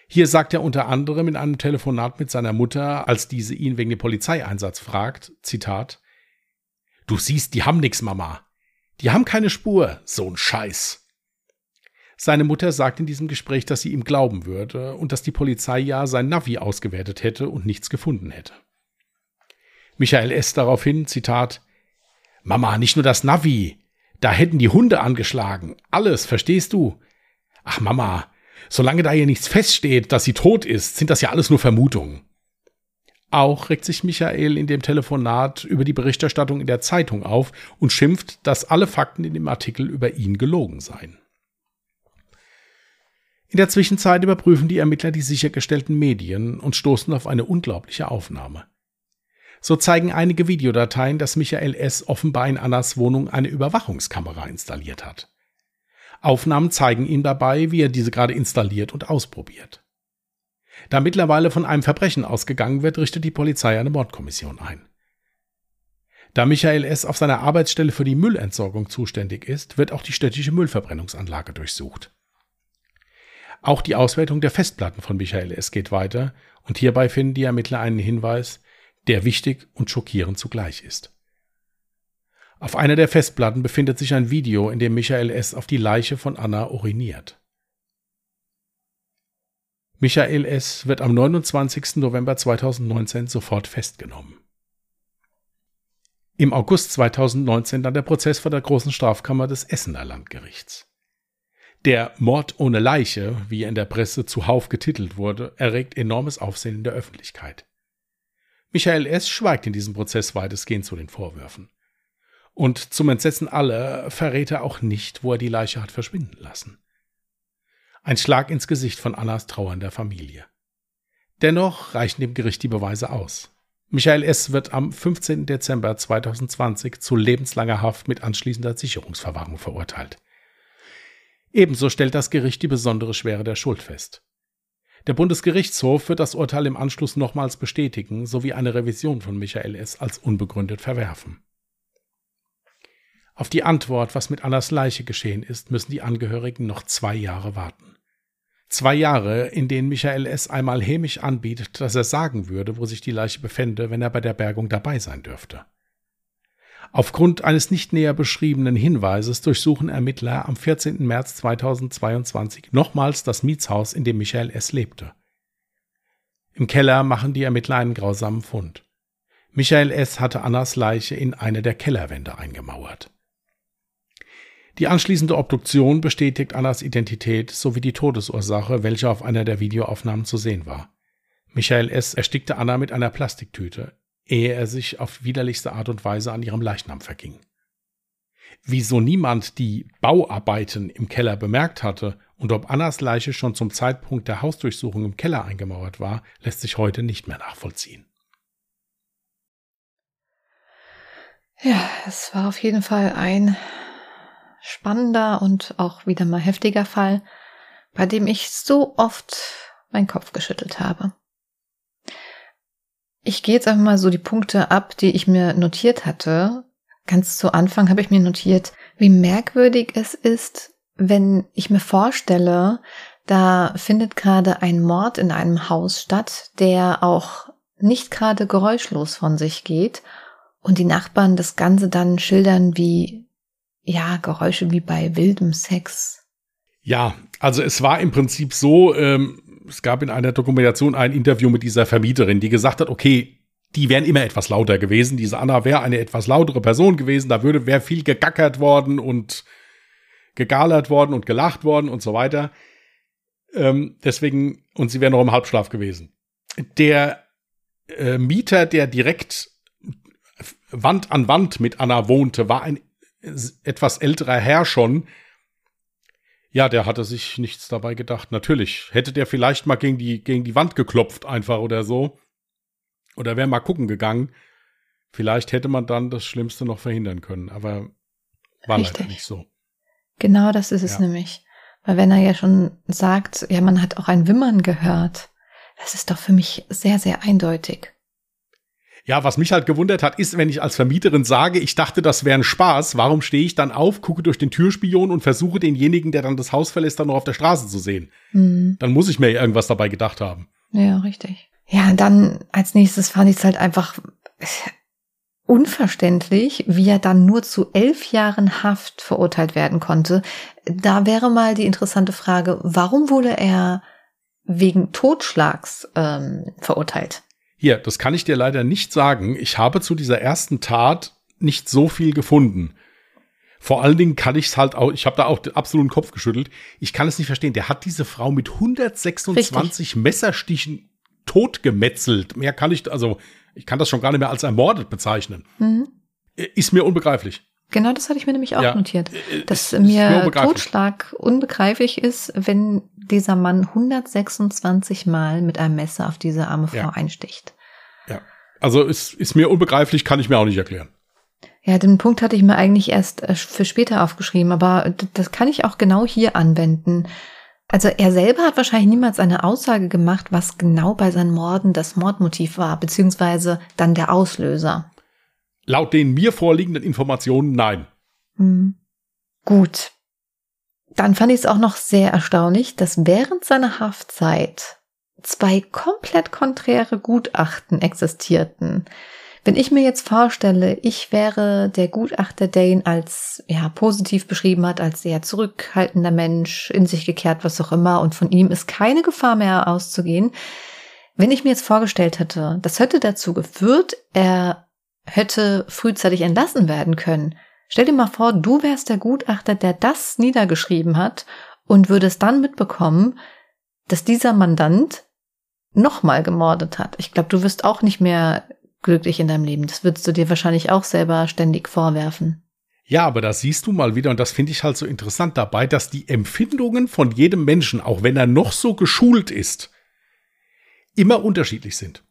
Hier sagt er unter anderem in einem Telefonat mit seiner Mutter, als diese ihn wegen dem Polizeieinsatz fragt, Zitat, Du siehst, die haben nix, Mama. Die haben keine Spur, so ein Scheiß. Seine Mutter sagt in diesem Gespräch, dass sie ihm glauben würde und dass die Polizei ja sein Navi ausgewertet hätte und nichts gefunden hätte. Michael S. daraufhin, Zitat, Mama, nicht nur das Navi, da hätten die Hunde angeschlagen, alles, verstehst du? Ach Mama, solange da hier nichts feststeht, dass sie tot ist, sind das ja alles nur Vermutungen. Auch regt sich Michael in dem Telefonat über die Berichterstattung in der Zeitung auf und schimpft, dass alle Fakten in dem Artikel über ihn gelogen seien. In der Zwischenzeit überprüfen die Ermittler die sichergestellten Medien und stoßen auf eine unglaubliche Aufnahme. So zeigen einige Videodateien, dass Michael S. offenbar in Annas Wohnung eine Überwachungskamera installiert hat. Aufnahmen zeigen ihn dabei, wie er diese gerade installiert und ausprobiert. Da mittlerweile von einem Verbrechen ausgegangen wird, richtet die Polizei eine Mordkommission ein. Da Michael S. auf seiner Arbeitsstelle für die Müllentsorgung zuständig ist, wird auch die städtische Müllverbrennungsanlage durchsucht. Auch die Auswertung der Festplatten von Michael S. geht weiter und hierbei finden die Ermittler einen Hinweis, der wichtig und schockierend zugleich ist. Auf einer der Festplatten befindet sich ein Video, in dem Michael S. auf die Leiche von Anna uriniert. Michael S. wird am 29. November 2019 sofort festgenommen. Im August 2019 dann der Prozess vor der großen Strafkammer des Essener Landgerichts. Der Mord ohne Leiche, wie er in der Presse zuhauf getitelt wurde, erregt enormes Aufsehen in der Öffentlichkeit. Michael S. schweigt in diesem Prozess weitestgehend zu den Vorwürfen. Und zum Entsetzen aller verrät er auch nicht, wo er die Leiche hat verschwinden lassen. Ein Schlag ins Gesicht von Annas trauernder Familie. Dennoch reichen dem Gericht die Beweise aus. Michael S. wird am 15. Dezember 2020 zu lebenslanger Haft mit anschließender Sicherungsverwahrung verurteilt. Ebenso stellt das Gericht die besondere Schwere der Schuld fest. Der Bundesgerichtshof wird das Urteil im Anschluss nochmals bestätigen sowie eine Revision von Michael S. als unbegründet verwerfen. Auf die Antwort, was mit Annas Leiche geschehen ist, müssen die Angehörigen noch zwei Jahre warten. Zwei Jahre, in denen Michael S. einmal hämisch anbietet, dass er sagen würde, wo sich die Leiche befände, wenn er bei der Bergung dabei sein dürfte. Aufgrund eines nicht näher beschriebenen Hinweises durchsuchen Ermittler am 14. März 2022 nochmals das Mietshaus, in dem Michael S. lebte. Im Keller machen die Ermittler einen grausamen Fund. Michael S. hatte Annas Leiche in eine der Kellerwände eingemauert. Die anschließende Obduktion bestätigt Annas Identität sowie die Todesursache, welche auf einer der Videoaufnahmen zu sehen war. Michael S. erstickte Anna mit einer Plastiktüte, ehe er sich auf widerlichste Art und Weise an ihrem Leichnam verging. Wieso niemand die Bauarbeiten im Keller bemerkt hatte und ob Annas Leiche schon zum Zeitpunkt der Hausdurchsuchung im Keller eingemauert war, lässt sich heute nicht mehr nachvollziehen. Ja, es war auf jeden Fall ein spannender und auch wieder mal heftiger Fall, bei dem ich so oft meinen Kopf geschüttelt habe. Ich gehe jetzt einfach mal so die Punkte ab, die ich mir notiert hatte. Ganz zu Anfang habe ich mir notiert, wie merkwürdig es ist, wenn ich mir vorstelle, da findet gerade ein Mord in einem Haus statt, der auch nicht gerade geräuschlos von sich geht und die Nachbarn das Ganze dann schildern wie ja, Geräusche wie bei wildem Sex. Ja, also es war im Prinzip so, ähm, es gab in einer Dokumentation ein Interview mit dieser Vermieterin, die gesagt hat, okay, die wären immer etwas lauter gewesen. Diese Anna wäre eine etwas lautere Person gewesen, da würde wäre viel gegackert worden und gegalert worden und gelacht worden und so weiter. Ähm, deswegen, und sie wäre noch im Halbschlaf gewesen. Der äh, Mieter, der direkt Wand an Wand mit Anna wohnte, war ein etwas älterer Herr schon. Ja, der hatte sich nichts dabei gedacht. Natürlich. Hätte der vielleicht mal gegen die, gegen die Wand geklopft einfach oder so. Oder wäre mal gucken gegangen. Vielleicht hätte man dann das Schlimmste noch verhindern können. Aber war Richtig. leider nicht so. Genau das ist es ja. nämlich. Weil wenn er ja schon sagt, ja, man hat auch ein Wimmern gehört, das ist doch für mich sehr, sehr eindeutig. Ja, was mich halt gewundert hat, ist, wenn ich als Vermieterin sage, ich dachte, das wäre ein Spaß, warum stehe ich dann auf, gucke durch den Türspion und versuche denjenigen, der dann das Haus verlässt, dann noch auf der Straße zu sehen? Mhm. Dann muss ich mir irgendwas dabei gedacht haben. Ja, richtig. Ja, dann als nächstes fand ich es halt einfach unverständlich, wie er dann nur zu elf Jahren Haft verurteilt werden konnte. Da wäre mal die interessante Frage, warum wurde er wegen Totschlags ähm, verurteilt? Hier, das kann ich dir leider nicht sagen. Ich habe zu dieser ersten Tat nicht so viel gefunden. Vor allen Dingen kann ich es halt auch, ich habe da auch den absoluten Kopf geschüttelt. Ich kann es nicht verstehen. Der hat diese Frau mit 126 Richtig. Messerstichen totgemetzelt. Mehr kann ich, also ich kann das schon gar nicht mehr als ermordet bezeichnen. Mhm. Ist mir unbegreiflich. Genau, das hatte ich mir nämlich auch ja, notiert. Äh, Dass ist, mir, mir Totschlag unbegreiflich ist, wenn dieser Mann 126 Mal mit einem Messer auf diese arme Frau ja. einsticht. Ja. Also ist, ist mir unbegreiflich, kann ich mir auch nicht erklären. Ja, den Punkt hatte ich mir eigentlich erst äh, für später aufgeschrieben, aber das kann ich auch genau hier anwenden. Also er selber hat wahrscheinlich niemals eine Aussage gemacht, was genau bei seinen Morden das Mordmotiv war, beziehungsweise dann der Auslöser. laut den mir vorliegenden Informationen nein. Hm. Gut. Dann fand ich es auch noch sehr erstaunlich, dass während seiner Haftzeit zwei komplett konträre Gutachten existierten. Wenn ich mir jetzt vorstelle, ich wäre der Gutachter, der ihn als ja positiv beschrieben hat, als sehr zurückhaltender Mensch, in sich gekehrt, was auch immer, und von ihm ist keine Gefahr mehr auszugehen. Wenn ich mir jetzt vorgestellt hätte, das hätte dazu geführt, er hätte frühzeitig entlassen werden können. Stell dir mal vor, du wärst der Gutachter, der das niedergeschrieben hat und würdest dann mitbekommen, dass dieser Mandant nochmal gemordet hat. Ich glaube, du wirst auch nicht mehr glücklich in deinem Leben. Das würdest du dir wahrscheinlich auch selber ständig vorwerfen. Ja, aber da siehst du mal wieder, und das finde ich halt so interessant dabei, dass die Empfindungen von jedem Menschen, auch wenn er noch so geschult ist, immer unterschiedlich sind.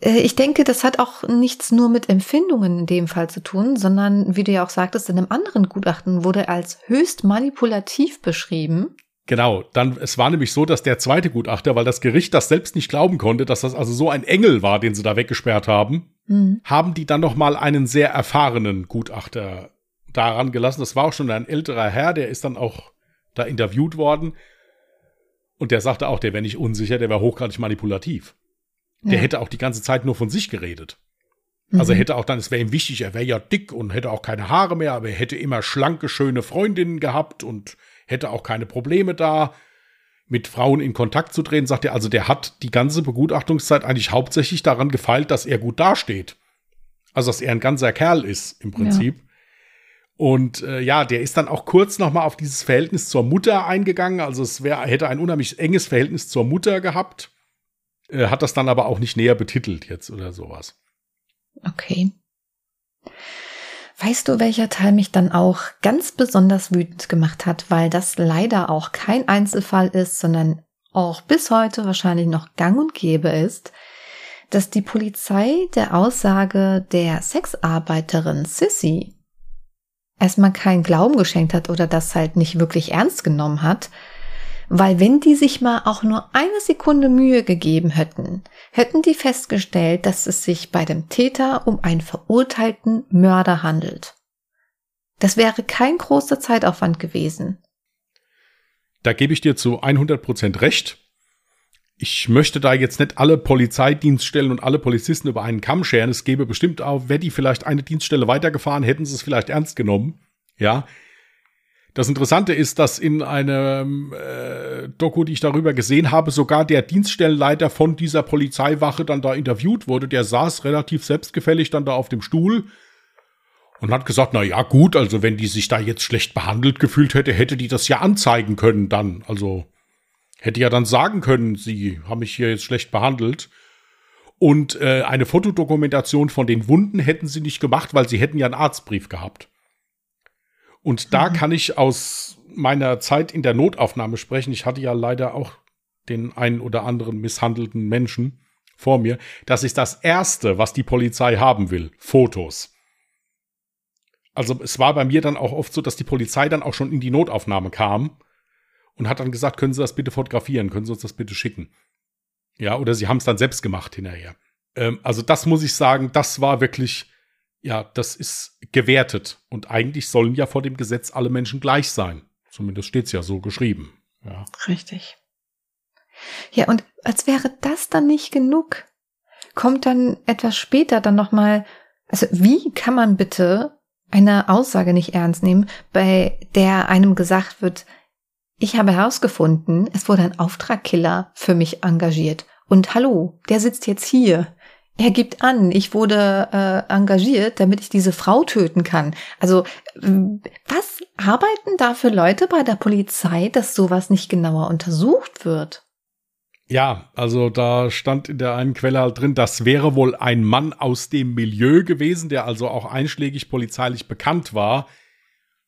Äh, ich denke, das hat auch nichts nur mit Empfindungen in dem Fall zu tun, sondern, wie du ja auch sagtest, in einem anderen Gutachten wurde er als höchst manipulativ beschrieben. Genau, dann, es war nämlich so, dass der zweite Gutachter, weil das Gericht das selbst nicht glauben konnte, dass das also so ein Engel war, den sie da weggesperrt haben, mhm. haben die dann noch mal einen sehr erfahrenen Gutachter daran gelassen. Das war auch schon ein älterer Herr, der ist dann auch da interviewt worden. Und der sagte auch, der wäre nicht unsicher, der wäre hochgradig manipulativ. Ja. Der hätte auch die ganze Zeit nur von sich geredet. Also er mhm. hätte auch dann, es wäre ihm wichtig, er wäre ja dick und hätte auch keine Haare mehr, aber er hätte immer schlanke, schöne Freundinnen gehabt und hätte auch keine Probleme da, mit Frauen in Kontakt zu treten, sagt er, also der hat die ganze Begutachtungszeit eigentlich hauptsächlich daran gefeilt, dass er gut dasteht. Also, dass er ein ganzer Kerl ist, im Prinzip. Ja. Und äh, ja, der ist dann auch kurz noch mal auf dieses Verhältnis zur Mutter eingegangen. Also es wär, hätte ein unheimlich enges Verhältnis zur Mutter gehabt. Äh, hat das dann aber auch nicht näher betitelt jetzt oder sowas. Okay. Weißt du, welcher Teil mich dann auch ganz besonders wütend gemacht hat, weil das leider auch kein Einzelfall ist, sondern auch bis heute wahrscheinlich noch gang und gäbe ist, dass die Polizei der Aussage der Sexarbeiterin Sissy erstmal keinen Glauben geschenkt hat oder das halt nicht wirklich ernst genommen hat, weil wenn die sich mal auch nur eine Sekunde Mühe gegeben hätten, hätten die festgestellt, dass es sich bei dem Täter um einen verurteilten Mörder handelt. Das wäre kein großer Zeitaufwand gewesen. Da gebe ich dir zu 100 Prozent recht. Ich möchte da jetzt nicht alle Polizeidienststellen und alle Polizisten über einen Kamm scheren. Es gäbe bestimmt auch, wäre die vielleicht eine Dienststelle weitergefahren, hätten sie es vielleicht ernst genommen. Ja, das Interessante ist, dass in einem äh, Doku, die ich darüber gesehen habe, sogar der Dienststellenleiter von dieser Polizeiwache dann da interviewt wurde. Der saß relativ selbstgefällig dann da auf dem Stuhl und hat gesagt, na ja, gut, also wenn die sich da jetzt schlecht behandelt gefühlt hätte, hätte die das ja anzeigen können dann. Also hätte ja dann sagen können, sie haben mich hier jetzt schlecht behandelt. Und äh, eine Fotodokumentation von den Wunden hätten sie nicht gemacht, weil sie hätten ja einen Arztbrief gehabt. Und da mhm. kann ich aus meiner Zeit in der Notaufnahme sprechen. Ich hatte ja leider auch den einen oder anderen misshandelten Menschen vor mir. Das ist das Erste, was die Polizei haben will. Fotos. Also es war bei mir dann auch oft so, dass die Polizei dann auch schon in die Notaufnahme kam und hat dann gesagt, können Sie das bitte fotografieren, können Sie uns das bitte schicken. Ja, oder sie haben es dann selbst gemacht hinterher. Ähm, also das muss ich sagen, das war wirklich ja, das ist gewertet. Und eigentlich sollen ja vor dem Gesetz alle Menschen gleich sein. Zumindest steht es ja so geschrieben. Ja. Richtig. Ja, und als wäre das dann nicht genug, kommt dann etwas später dann nochmal, also wie kann man bitte eine Aussage nicht ernst nehmen, bei der einem gesagt wird, ich habe herausgefunden, es wurde ein Auftragkiller für mich engagiert. Und hallo, der sitzt jetzt hier. Er gibt an, ich wurde äh, engagiert, damit ich diese Frau töten kann. Also was arbeiten da für Leute bei der Polizei, dass sowas nicht genauer untersucht wird? Ja, also da stand in der einen Quelle halt drin, das wäre wohl ein Mann aus dem Milieu gewesen, der also auch einschlägig polizeilich bekannt war,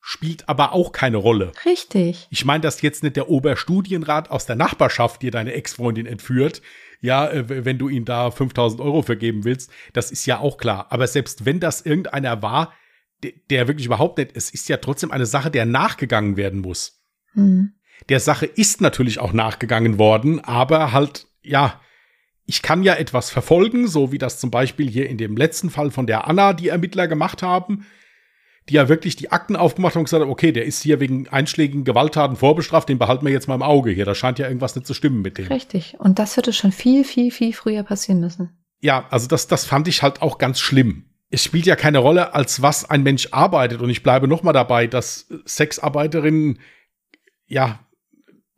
spielt aber auch keine Rolle. Richtig. Ich meine, dass jetzt nicht der Oberstudienrat aus der Nachbarschaft dir deine Ex-Freundin entführt, ja, äh, wenn du ihn da 5000 Euro vergeben willst, das ist ja auch klar. Aber selbst wenn das irgendeiner war, der, der wirklich überhaupt nicht, es ist ja trotzdem eine Sache, der nachgegangen werden muss. Mhm. Der Sache ist natürlich auch nachgegangen worden, aber halt, ja, ich kann ja etwas verfolgen, so wie das zum Beispiel hier in dem letzten Fall von der Anna die Ermittler gemacht haben, die ja wirklich die Akten aufgemacht haben und gesagt haben, okay, der ist hier wegen einschlägigen Gewalttaten vorbestraft, den behalten wir jetzt mal im Auge hier. Da scheint ja irgendwas nicht zu stimmen mit dem. Richtig. Und das hätte schon viel, viel, viel früher passieren müssen. Ja, also das, das fand ich halt auch ganz schlimm. Es spielt ja keine Rolle, als was ein Mensch arbeitet. Und ich bleibe noch mal dabei, dass Sexarbeiterinnen, ja,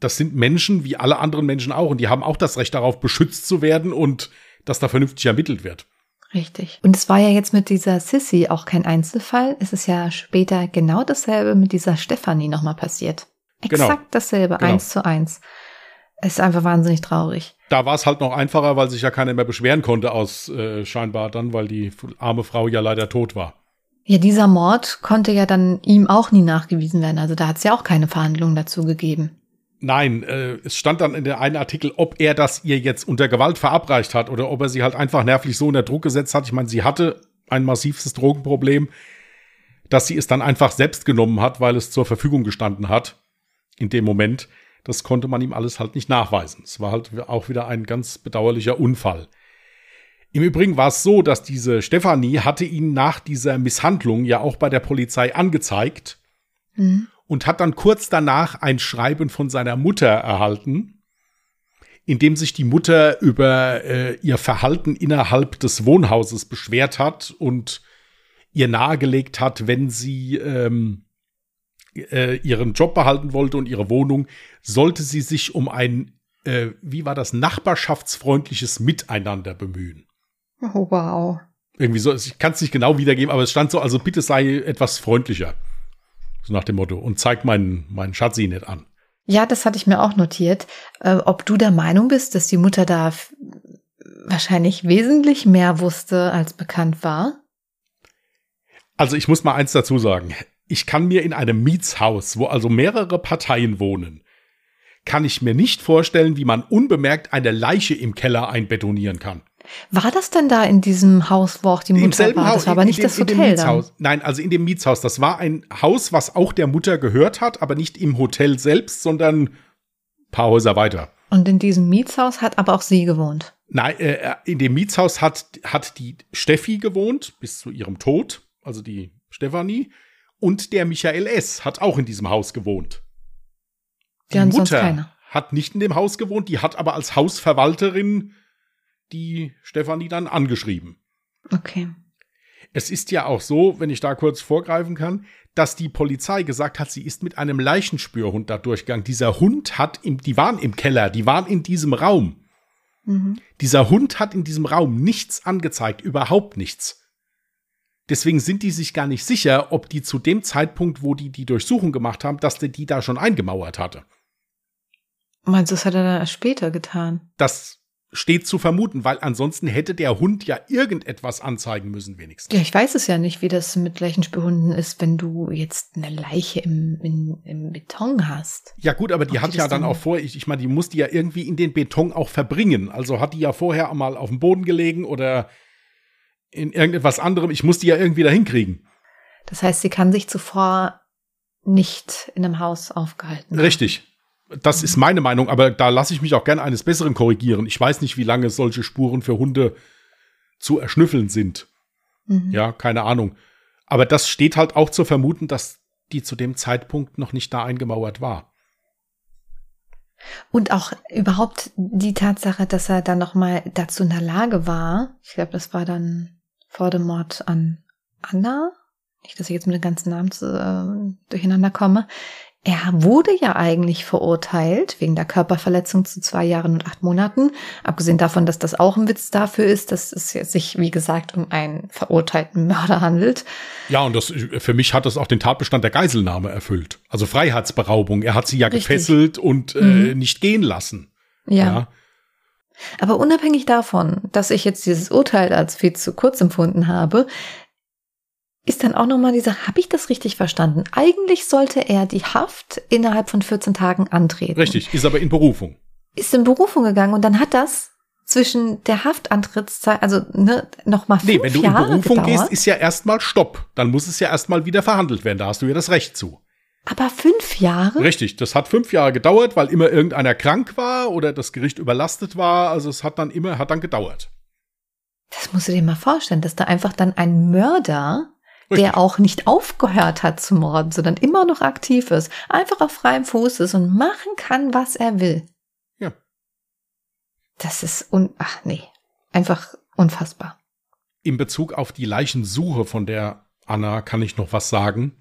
das sind Menschen wie alle anderen Menschen auch. Und die haben auch das Recht darauf, beschützt zu werden und dass da vernünftig ermittelt wird. Richtig. Und es war ja jetzt mit dieser Sissy auch kein Einzelfall. Es ist ja später genau dasselbe mit dieser Stefanie nochmal passiert. Exakt genau. dasselbe, genau. eins zu eins. Es ist einfach wahnsinnig traurig. Da war es halt noch einfacher, weil sich ja keiner mehr beschweren konnte aus äh, scheinbar dann, weil die arme Frau ja leider tot war. Ja, dieser Mord konnte ja dann ihm auch nie nachgewiesen werden. Also da hat es ja auch keine Verhandlungen dazu gegeben. Nein, äh, es stand dann in der einen Artikel, ob er das ihr jetzt unter Gewalt verabreicht hat oder ob er sie halt einfach nervlich so unter Druck gesetzt hat. Ich meine, sie hatte ein massives Drogenproblem, dass sie es dann einfach selbst genommen hat, weil es zur Verfügung gestanden hat in dem Moment. Das konnte man ihm alles halt nicht nachweisen. Es war halt auch wieder ein ganz bedauerlicher Unfall. Im Übrigen war es so, dass diese Stefanie hatte ihn nach dieser Misshandlung ja auch bei der Polizei angezeigt. Mhm und hat dann kurz danach ein Schreiben von seiner Mutter erhalten, in dem sich die Mutter über äh, ihr Verhalten innerhalb des Wohnhauses beschwert hat und ihr nahegelegt hat, wenn sie ähm, äh, ihren Job behalten wollte und ihre Wohnung, sollte sie sich um ein, äh, wie war das, nachbarschaftsfreundliches Miteinander bemühen. Oh, wow. Irgendwie so, ich kann es nicht genau wiedergeben, aber es stand so, also bitte sei etwas freundlicher. So nach dem Motto. Und zeig meinen, meinen Schatzi nicht an. Ja, das hatte ich mir auch notiert. Äh, ob du der Meinung bist, dass die Mutter da wahrscheinlich wesentlich mehr wusste, als bekannt war? Also ich muss mal eins dazu sagen. Ich kann mir in einem Mietshaus, wo also mehrere Parteien wohnen, kann ich mir nicht vorstellen, wie man unbemerkt eine Leiche im Keller einbetonieren kann. War das denn da in diesem Haus, wo auch die Mutter Im selben war? Haus, das war aber nicht dem, das Hotel dann. Nein, also in dem Mietshaus. Das war ein Haus, was auch der Mutter gehört hat, aber nicht im Hotel selbst, sondern ein paar Häuser weiter. Und in diesem Mietshaus hat aber auch sie gewohnt. Nein, äh, in dem Mietshaus hat, hat die Steffi gewohnt bis zu ihrem Tod, also die Stefanie. Und der Michael S. hat auch in diesem Haus gewohnt. Die, die Mutter hat nicht in dem Haus gewohnt, die hat aber als Hausverwalterin die Stefanie dann angeschrieben. Okay. Es ist ja auch so, wenn ich da kurz vorgreifen kann, dass die Polizei gesagt hat, sie ist mit einem Leichenspürhund da durchgegangen. Dieser Hund hat im, die waren im Keller, die waren in diesem Raum. Mhm. Dieser Hund hat in diesem Raum nichts angezeigt, überhaupt nichts. Deswegen sind die sich gar nicht sicher, ob die zu dem Zeitpunkt, wo die die Durchsuchung gemacht haben, dass der die da schon eingemauert hatte. Meinst du, das hat er dann erst später getan? Das steht zu vermuten, weil ansonsten hätte der Hund ja irgendetwas anzeigen müssen, wenigstens. Ja, ich weiß es ja nicht, wie das mit Leichenspürhunden ist, wenn du jetzt eine Leiche im, im, im Beton hast. Ja, gut, aber die Ob hat die ja dann auch vorher, ich, ich meine, die muss die ja irgendwie in den Beton auch verbringen. Also hat die ja vorher mal auf dem Boden gelegen oder in irgendetwas anderem. Ich muss die ja irgendwie dahin kriegen. Das heißt, sie kann sich zuvor nicht in einem Haus aufgehalten. Richtig. Das ist meine Meinung, aber da lasse ich mich auch gerne eines Besseren korrigieren. Ich weiß nicht, wie lange solche Spuren für Hunde zu erschnüffeln sind. Mhm. Ja, keine Ahnung. Aber das steht halt auch zu vermuten, dass die zu dem Zeitpunkt noch nicht da eingemauert war. Und auch überhaupt die Tatsache, dass er dann noch mal dazu in der Lage war. Ich glaube, das war dann vor dem Mord an Anna. Nicht, dass ich jetzt mit den ganzen Namen zu, äh, durcheinander komme. Er wurde ja eigentlich verurteilt wegen der Körperverletzung zu zwei Jahren und acht Monaten. Abgesehen davon, dass das auch ein Witz dafür ist, dass es sich, wie gesagt, um einen verurteilten Mörder handelt. Ja, und das, für mich hat das auch den Tatbestand der Geiselnahme erfüllt. Also Freiheitsberaubung. Er hat sie ja Richtig. gefesselt und äh, mhm. nicht gehen lassen. ja. ja. Aber unabhängig davon, dass ich jetzt dieses Urteil als viel zu kurz empfunden habe, ist dann auch nochmal dieser, habe ich das richtig verstanden? Eigentlich sollte er die Haft innerhalb von 14 Tagen antreten. Richtig, ist aber in Berufung. Ist in Berufung gegangen und dann hat das zwischen der Haftantrittszeit, also ne, nochmal fünf Nee, wenn du Jahre in Berufung gedauert. gehst, ist ja erstmal Stopp. Dann muss es ja erstmal wieder verhandelt werden. Da hast du ja das Recht zu. Aber fünf Jahre? Richtig, das hat fünf Jahre gedauert, weil immer irgendeiner krank war oder das Gericht überlastet war. Also es hat dann immer, hat dann gedauert. Das musst du dir mal vorstellen, dass da einfach dann ein Mörder. Der auch nicht aufgehört hat zu morden, sondern immer noch aktiv ist, einfach auf freiem Fuß ist und machen kann, was er will. Ja. Das ist un, ach nee, einfach unfassbar. In Bezug auf die Leichensuche von der Anna kann ich noch was sagen.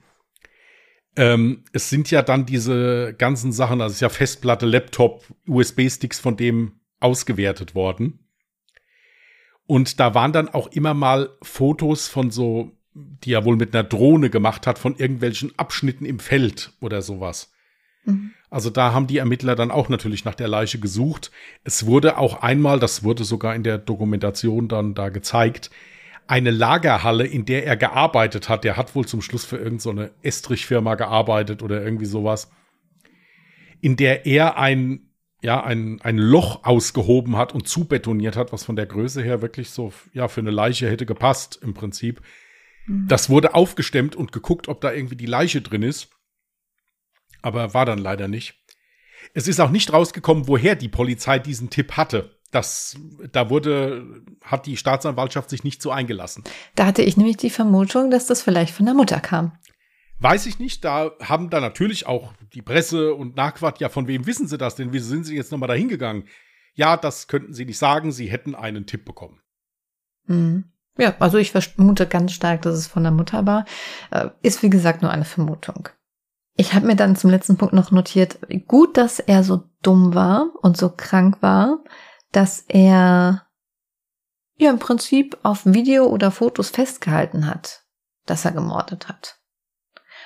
Ähm, es sind ja dann diese ganzen Sachen, also es ist ja Festplatte, Laptop, USB-Sticks von dem ausgewertet worden. Und da waren dann auch immer mal Fotos von so, die er wohl mit einer Drohne gemacht hat, von irgendwelchen Abschnitten im Feld oder sowas. Mhm. Also da haben die Ermittler dann auch natürlich nach der Leiche gesucht. Es wurde auch einmal, das wurde sogar in der Dokumentation dann da gezeigt, eine Lagerhalle, in der er gearbeitet hat. Der hat wohl zum Schluss für irgendeine so Estrich-Firma gearbeitet oder irgendwie sowas. In der er ein, ja, ein, ein Loch ausgehoben hat und zubetoniert hat, was von der Größe her wirklich so, ja, für eine Leiche hätte gepasst im Prinzip. Mhm. Das wurde aufgestemmt und geguckt, ob da irgendwie die Leiche drin ist. Aber war dann leider nicht. Es ist auch nicht rausgekommen, woher die Polizei diesen Tipp hatte das, da wurde, hat die Staatsanwaltschaft sich nicht so eingelassen. Da hatte ich nämlich die Vermutung, dass das vielleicht von der Mutter kam. Weiß ich nicht. Da haben da natürlich auch die Presse und Nachquart, ja, von wem wissen sie das denn? Wieso sind sie jetzt nochmal dahin gegangen? Ja, das könnten sie nicht sagen. Sie hätten einen Tipp bekommen. Mhm. Ja, also ich vermute ganz stark, dass es von der Mutter war. Äh, ist wie gesagt nur eine Vermutung. Ich habe mir dann zum letzten Punkt noch notiert, gut, dass er so dumm war und so krank war, dass er ja im Prinzip auf Video oder Fotos festgehalten hat, dass er gemordet hat.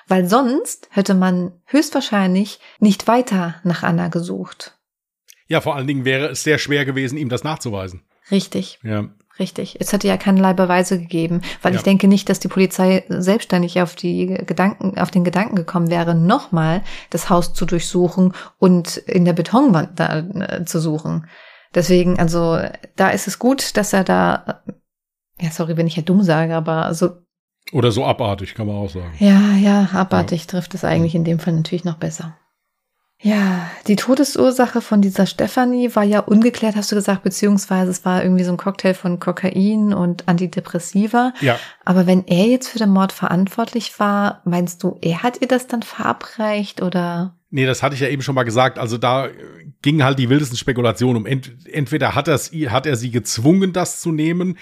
Weil sonst hätte man höchstwahrscheinlich nicht weiter nach Anna gesucht. Ja, vor allen Dingen wäre es sehr schwer gewesen, ihm das nachzuweisen. Richtig. Ja. Richtig. Es hätte ja keinerlei Beweise gegeben, weil ja. ich denke nicht, dass die Polizei selbstständig auf die Gedanken, auf den Gedanken gekommen wäre, nochmal das Haus zu durchsuchen und in der Betonwand da, äh, zu suchen. Deswegen, also da ist es gut, dass er da, ja, sorry, wenn ich ja dumm sage, aber so. Oder so abartig, kann man auch sagen. Ja, ja, abartig ja. trifft es eigentlich in dem Fall natürlich noch besser. Ja, die Todesursache von dieser Stefanie war ja ungeklärt, hast du gesagt, beziehungsweise es war irgendwie so ein Cocktail von Kokain und Antidepressiva. Ja. Aber wenn er jetzt für den Mord verantwortlich war, meinst du, er hat ihr das dann verabreicht oder? Nee, das hatte ich ja eben schon mal gesagt. Also da gingen halt die wildesten Spekulationen um. Ent entweder hat, hat er sie gezwungen, das zu nehmen,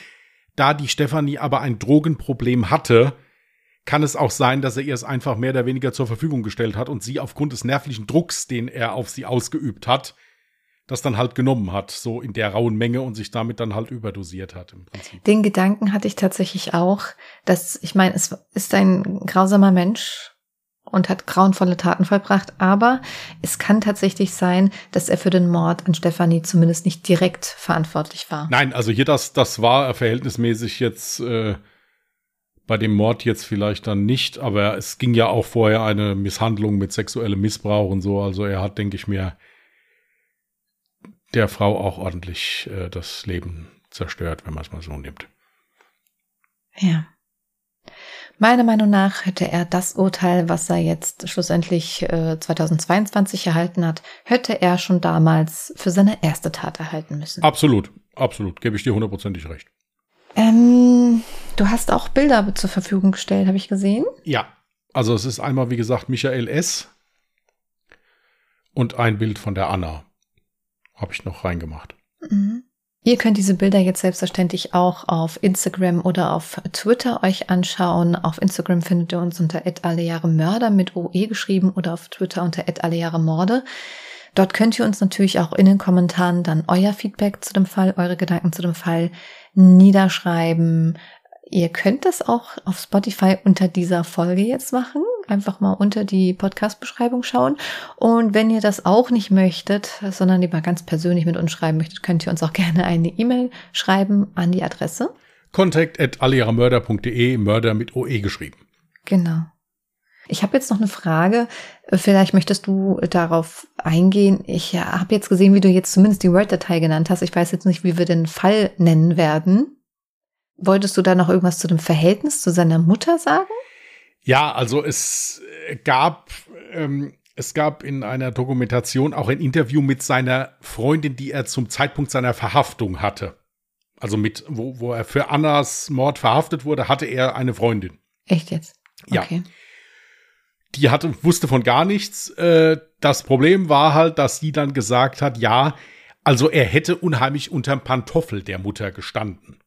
da die Stefanie aber ein Drogenproblem hatte, kann es auch sein, dass er ihr es einfach mehr oder weniger zur Verfügung gestellt hat und sie aufgrund des nervlichen Drucks, den er auf sie ausgeübt hat, das dann halt genommen hat, so in der rauen Menge und sich damit dann halt überdosiert hat im Prinzip. Den Gedanken hatte ich tatsächlich auch, dass, ich meine, es ist ein grausamer Mensch, und hat grauenvolle Taten vollbracht, aber es kann tatsächlich sein, dass er für den Mord an Stefanie zumindest nicht direkt verantwortlich war. Nein, also hier das, das war verhältnismäßig jetzt äh, bei dem Mord jetzt vielleicht dann nicht, aber es ging ja auch vorher eine Misshandlung mit sexuellem Missbrauch und so, also er hat, denke ich mir, der Frau auch ordentlich äh, das Leben zerstört, wenn man es mal so nimmt. Ja. Meiner Meinung nach hätte er das Urteil, was er jetzt schlussendlich äh, 2022 erhalten hat, hätte er schon damals für seine erste Tat erhalten müssen. Absolut, absolut, gebe ich dir hundertprozentig recht. Ähm, du hast auch Bilder zur Verfügung gestellt, habe ich gesehen. Ja, also es ist einmal, wie gesagt, Michael S. und ein Bild von der Anna. Habe ich noch reingemacht. Mhm. Ihr könnt diese Bilder jetzt selbstverständlich auch auf Instagram oder auf Twitter euch anschauen. Auf Instagram findet ihr uns unter Mörder mit OE geschrieben oder auf Twitter unter Morde. Dort könnt ihr uns natürlich auch in den Kommentaren dann euer Feedback zu dem Fall, eure Gedanken zu dem Fall niederschreiben. Ihr könnt das auch auf Spotify unter dieser Folge jetzt machen einfach mal unter die Podcast-Beschreibung schauen. Und wenn ihr das auch nicht möchtet, sondern lieber ganz persönlich mit uns schreiben möchtet, könnt ihr uns auch gerne eine E-Mail schreiben an die Adresse. Contact at alleihre Mörder mit OE geschrieben. Genau. Ich habe jetzt noch eine Frage. Vielleicht möchtest du darauf eingehen. Ich habe jetzt gesehen, wie du jetzt zumindest die Word-Datei genannt hast. Ich weiß jetzt nicht, wie wir den Fall nennen werden. Wolltest du da noch irgendwas zu dem Verhältnis zu seiner Mutter sagen? Ja, also es gab ähm, es gab in einer Dokumentation auch ein Interview mit seiner Freundin, die er zum Zeitpunkt seiner Verhaftung hatte. Also mit, wo, wo er für Annas Mord verhaftet wurde, hatte er eine Freundin. Echt jetzt? Okay. Ja. Die hatte, wusste von gar nichts. Äh, das Problem war halt, dass sie dann gesagt hat, ja, also er hätte unheimlich unterm Pantoffel der Mutter gestanden.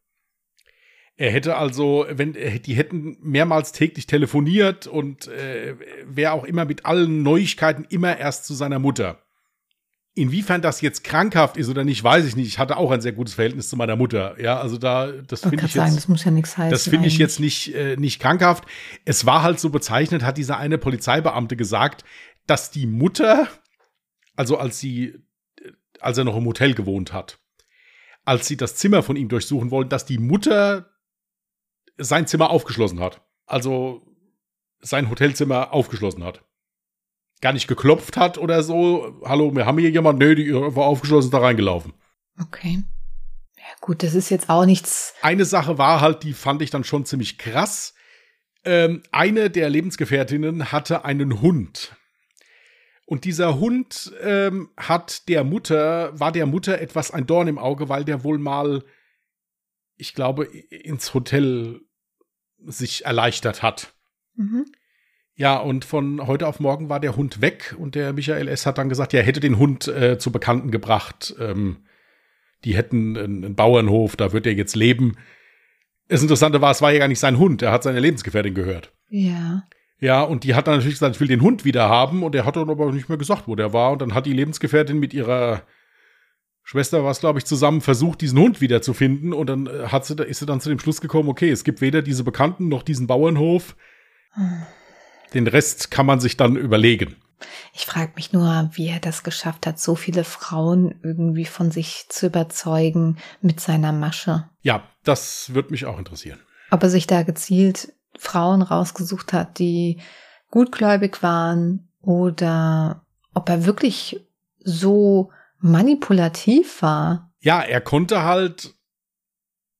Er hätte also, wenn die hätten mehrmals täglich telefoniert und äh, wäre auch immer mit allen Neuigkeiten immer erst zu seiner Mutter. Inwiefern das jetzt krankhaft ist oder nicht, weiß ich nicht. Ich hatte auch ein sehr gutes Verhältnis zu meiner Mutter. Ja, also da, das finde ich sagen, jetzt. Das muss ja nichts heißen. Das finde ich jetzt nicht, äh, nicht krankhaft. Es war halt so bezeichnet, hat dieser eine Polizeibeamte gesagt, dass die Mutter, also als sie, als er noch im Hotel gewohnt hat, als sie das Zimmer von ihm durchsuchen wollten, dass die Mutter sein Zimmer aufgeschlossen hat. Also sein Hotelzimmer aufgeschlossen hat. Gar nicht geklopft hat oder so. Hallo, wir haben hier jemand. Nee, die war aufgeschlossen, da reingelaufen. Okay. Ja, gut, das ist jetzt auch nichts. Eine Sache war halt, die fand ich dann schon ziemlich krass. Ähm, eine der Lebensgefährtinnen hatte einen Hund. Und dieser Hund ähm, hat der Mutter, war der Mutter etwas ein Dorn im Auge, weil der wohl mal, ich glaube, ins Hotel sich erleichtert hat. Mhm. Ja, und von heute auf morgen war der Hund weg und der Michael S. hat dann gesagt, ja, er hätte den Hund äh, zu Bekannten gebracht. Ähm, die hätten einen, einen, Bauernhof, da wird er jetzt leben. Das Interessante war, es war ja gar nicht sein Hund, er hat seine Lebensgefährtin gehört. Ja. Ja, und die hat dann natürlich gesagt, ich will den Hund wieder haben und er hat dann aber nicht mehr gesagt, wo der war. Und dann hat die Lebensgefährtin mit ihrer Schwester war es, glaube ich, zusammen versucht, diesen Hund wiederzufinden. Und dann äh, hat sie, ist sie dann zu dem Schluss gekommen, okay, es gibt weder diese Bekannten noch diesen Bauernhof. Den Rest kann man sich dann überlegen. Ich frage mich nur, wie er das geschafft hat, so viele Frauen irgendwie von sich zu überzeugen mit seiner Masche. Ja, das wird mich auch interessieren. Ob er sich da gezielt Frauen rausgesucht hat, die gutgläubig waren oder ob er wirklich so manipulativ war. Ja, er konnte halt,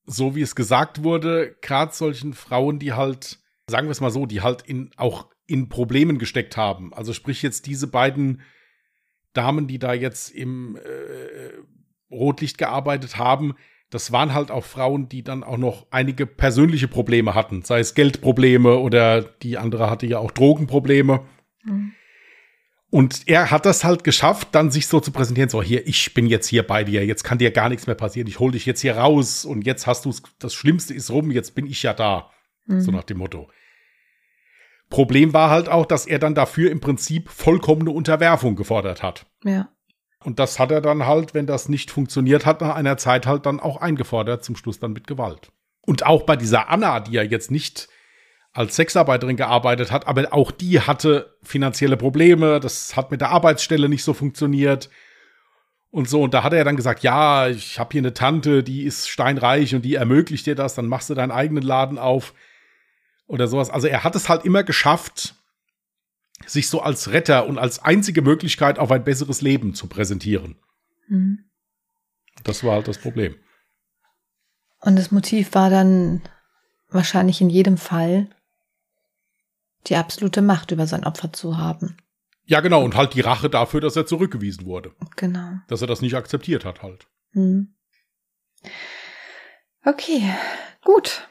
so wie es gesagt wurde, gerade solchen Frauen, die halt, sagen wir es mal so, die halt in, auch in Problemen gesteckt haben. Also sprich jetzt diese beiden Damen, die da jetzt im äh, Rotlicht gearbeitet haben, das waren halt auch Frauen, die dann auch noch einige persönliche Probleme hatten, sei es Geldprobleme oder die andere hatte ja auch Drogenprobleme. Mhm. Und er hat das halt geschafft, dann sich so zu präsentieren, so hier, ich bin jetzt hier bei dir, jetzt kann dir gar nichts mehr passieren, ich hole dich jetzt hier raus und jetzt hast du das Schlimmste ist rum, jetzt bin ich ja da. Mhm. So nach dem Motto. Problem war halt auch, dass er dann dafür im Prinzip vollkommene Unterwerfung gefordert hat. Ja. Und das hat er dann halt, wenn das nicht funktioniert hat, nach einer Zeit halt dann auch eingefordert, zum Schluss dann mit Gewalt. Und auch bei dieser Anna, die ja jetzt nicht als Sexarbeiterin gearbeitet hat, aber auch die hatte finanzielle Probleme, das hat mit der Arbeitsstelle nicht so funktioniert und so. Und da hat er dann gesagt, ja, ich habe hier eine Tante, die ist steinreich und die ermöglicht dir das, dann machst du deinen eigenen Laden auf oder sowas. Also er hat es halt immer geschafft, sich so als Retter und als einzige Möglichkeit auf ein besseres Leben zu präsentieren. Mhm. Das war halt das Problem. Und das Motiv war dann wahrscheinlich in jedem Fall die absolute Macht über sein Opfer zu haben. Ja, genau, und halt die Rache dafür, dass er zurückgewiesen wurde. Genau. Dass er das nicht akzeptiert hat, halt. Hm. Okay, gut.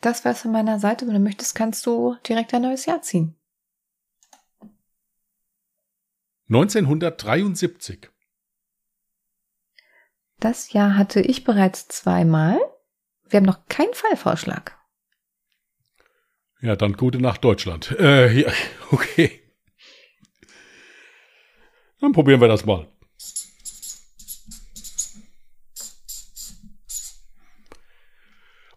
Das war's von meiner Seite. Wenn du möchtest, kannst du direkt ein neues Jahr ziehen. 1973. Das Jahr hatte ich bereits zweimal. Wir haben noch keinen Fallvorschlag. Ja, dann gute Nacht Deutschland. Äh, ja, okay. Dann probieren wir das mal.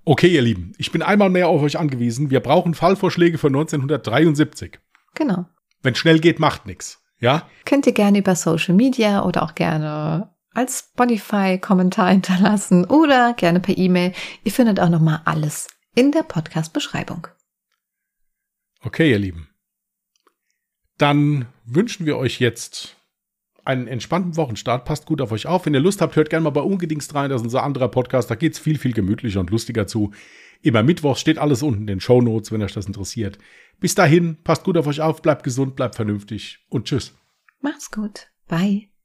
Okay, ihr Lieben, ich bin einmal mehr auf euch angewiesen. Wir brauchen Fallvorschläge für 1973. Genau. Wenn schnell geht, macht nichts. Ja? Könnt ihr gerne über Social Media oder auch gerne als Spotify-Kommentar hinterlassen oder gerne per E-Mail. Ihr findet auch nochmal alles in der Podcast-Beschreibung. Okay, ihr Lieben. Dann wünschen wir euch jetzt einen entspannten Wochenstart. Passt gut auf euch auf. Wenn ihr Lust habt, hört gerne mal bei Ungedingst rein. Das ist unser anderer Podcast. Da geht es viel, viel gemütlicher und lustiger zu. Immer Mittwochs steht alles unten in den Show Notes, wenn euch das interessiert. Bis dahin, passt gut auf euch auf, bleibt gesund, bleibt vernünftig und tschüss. Macht's gut. Bye.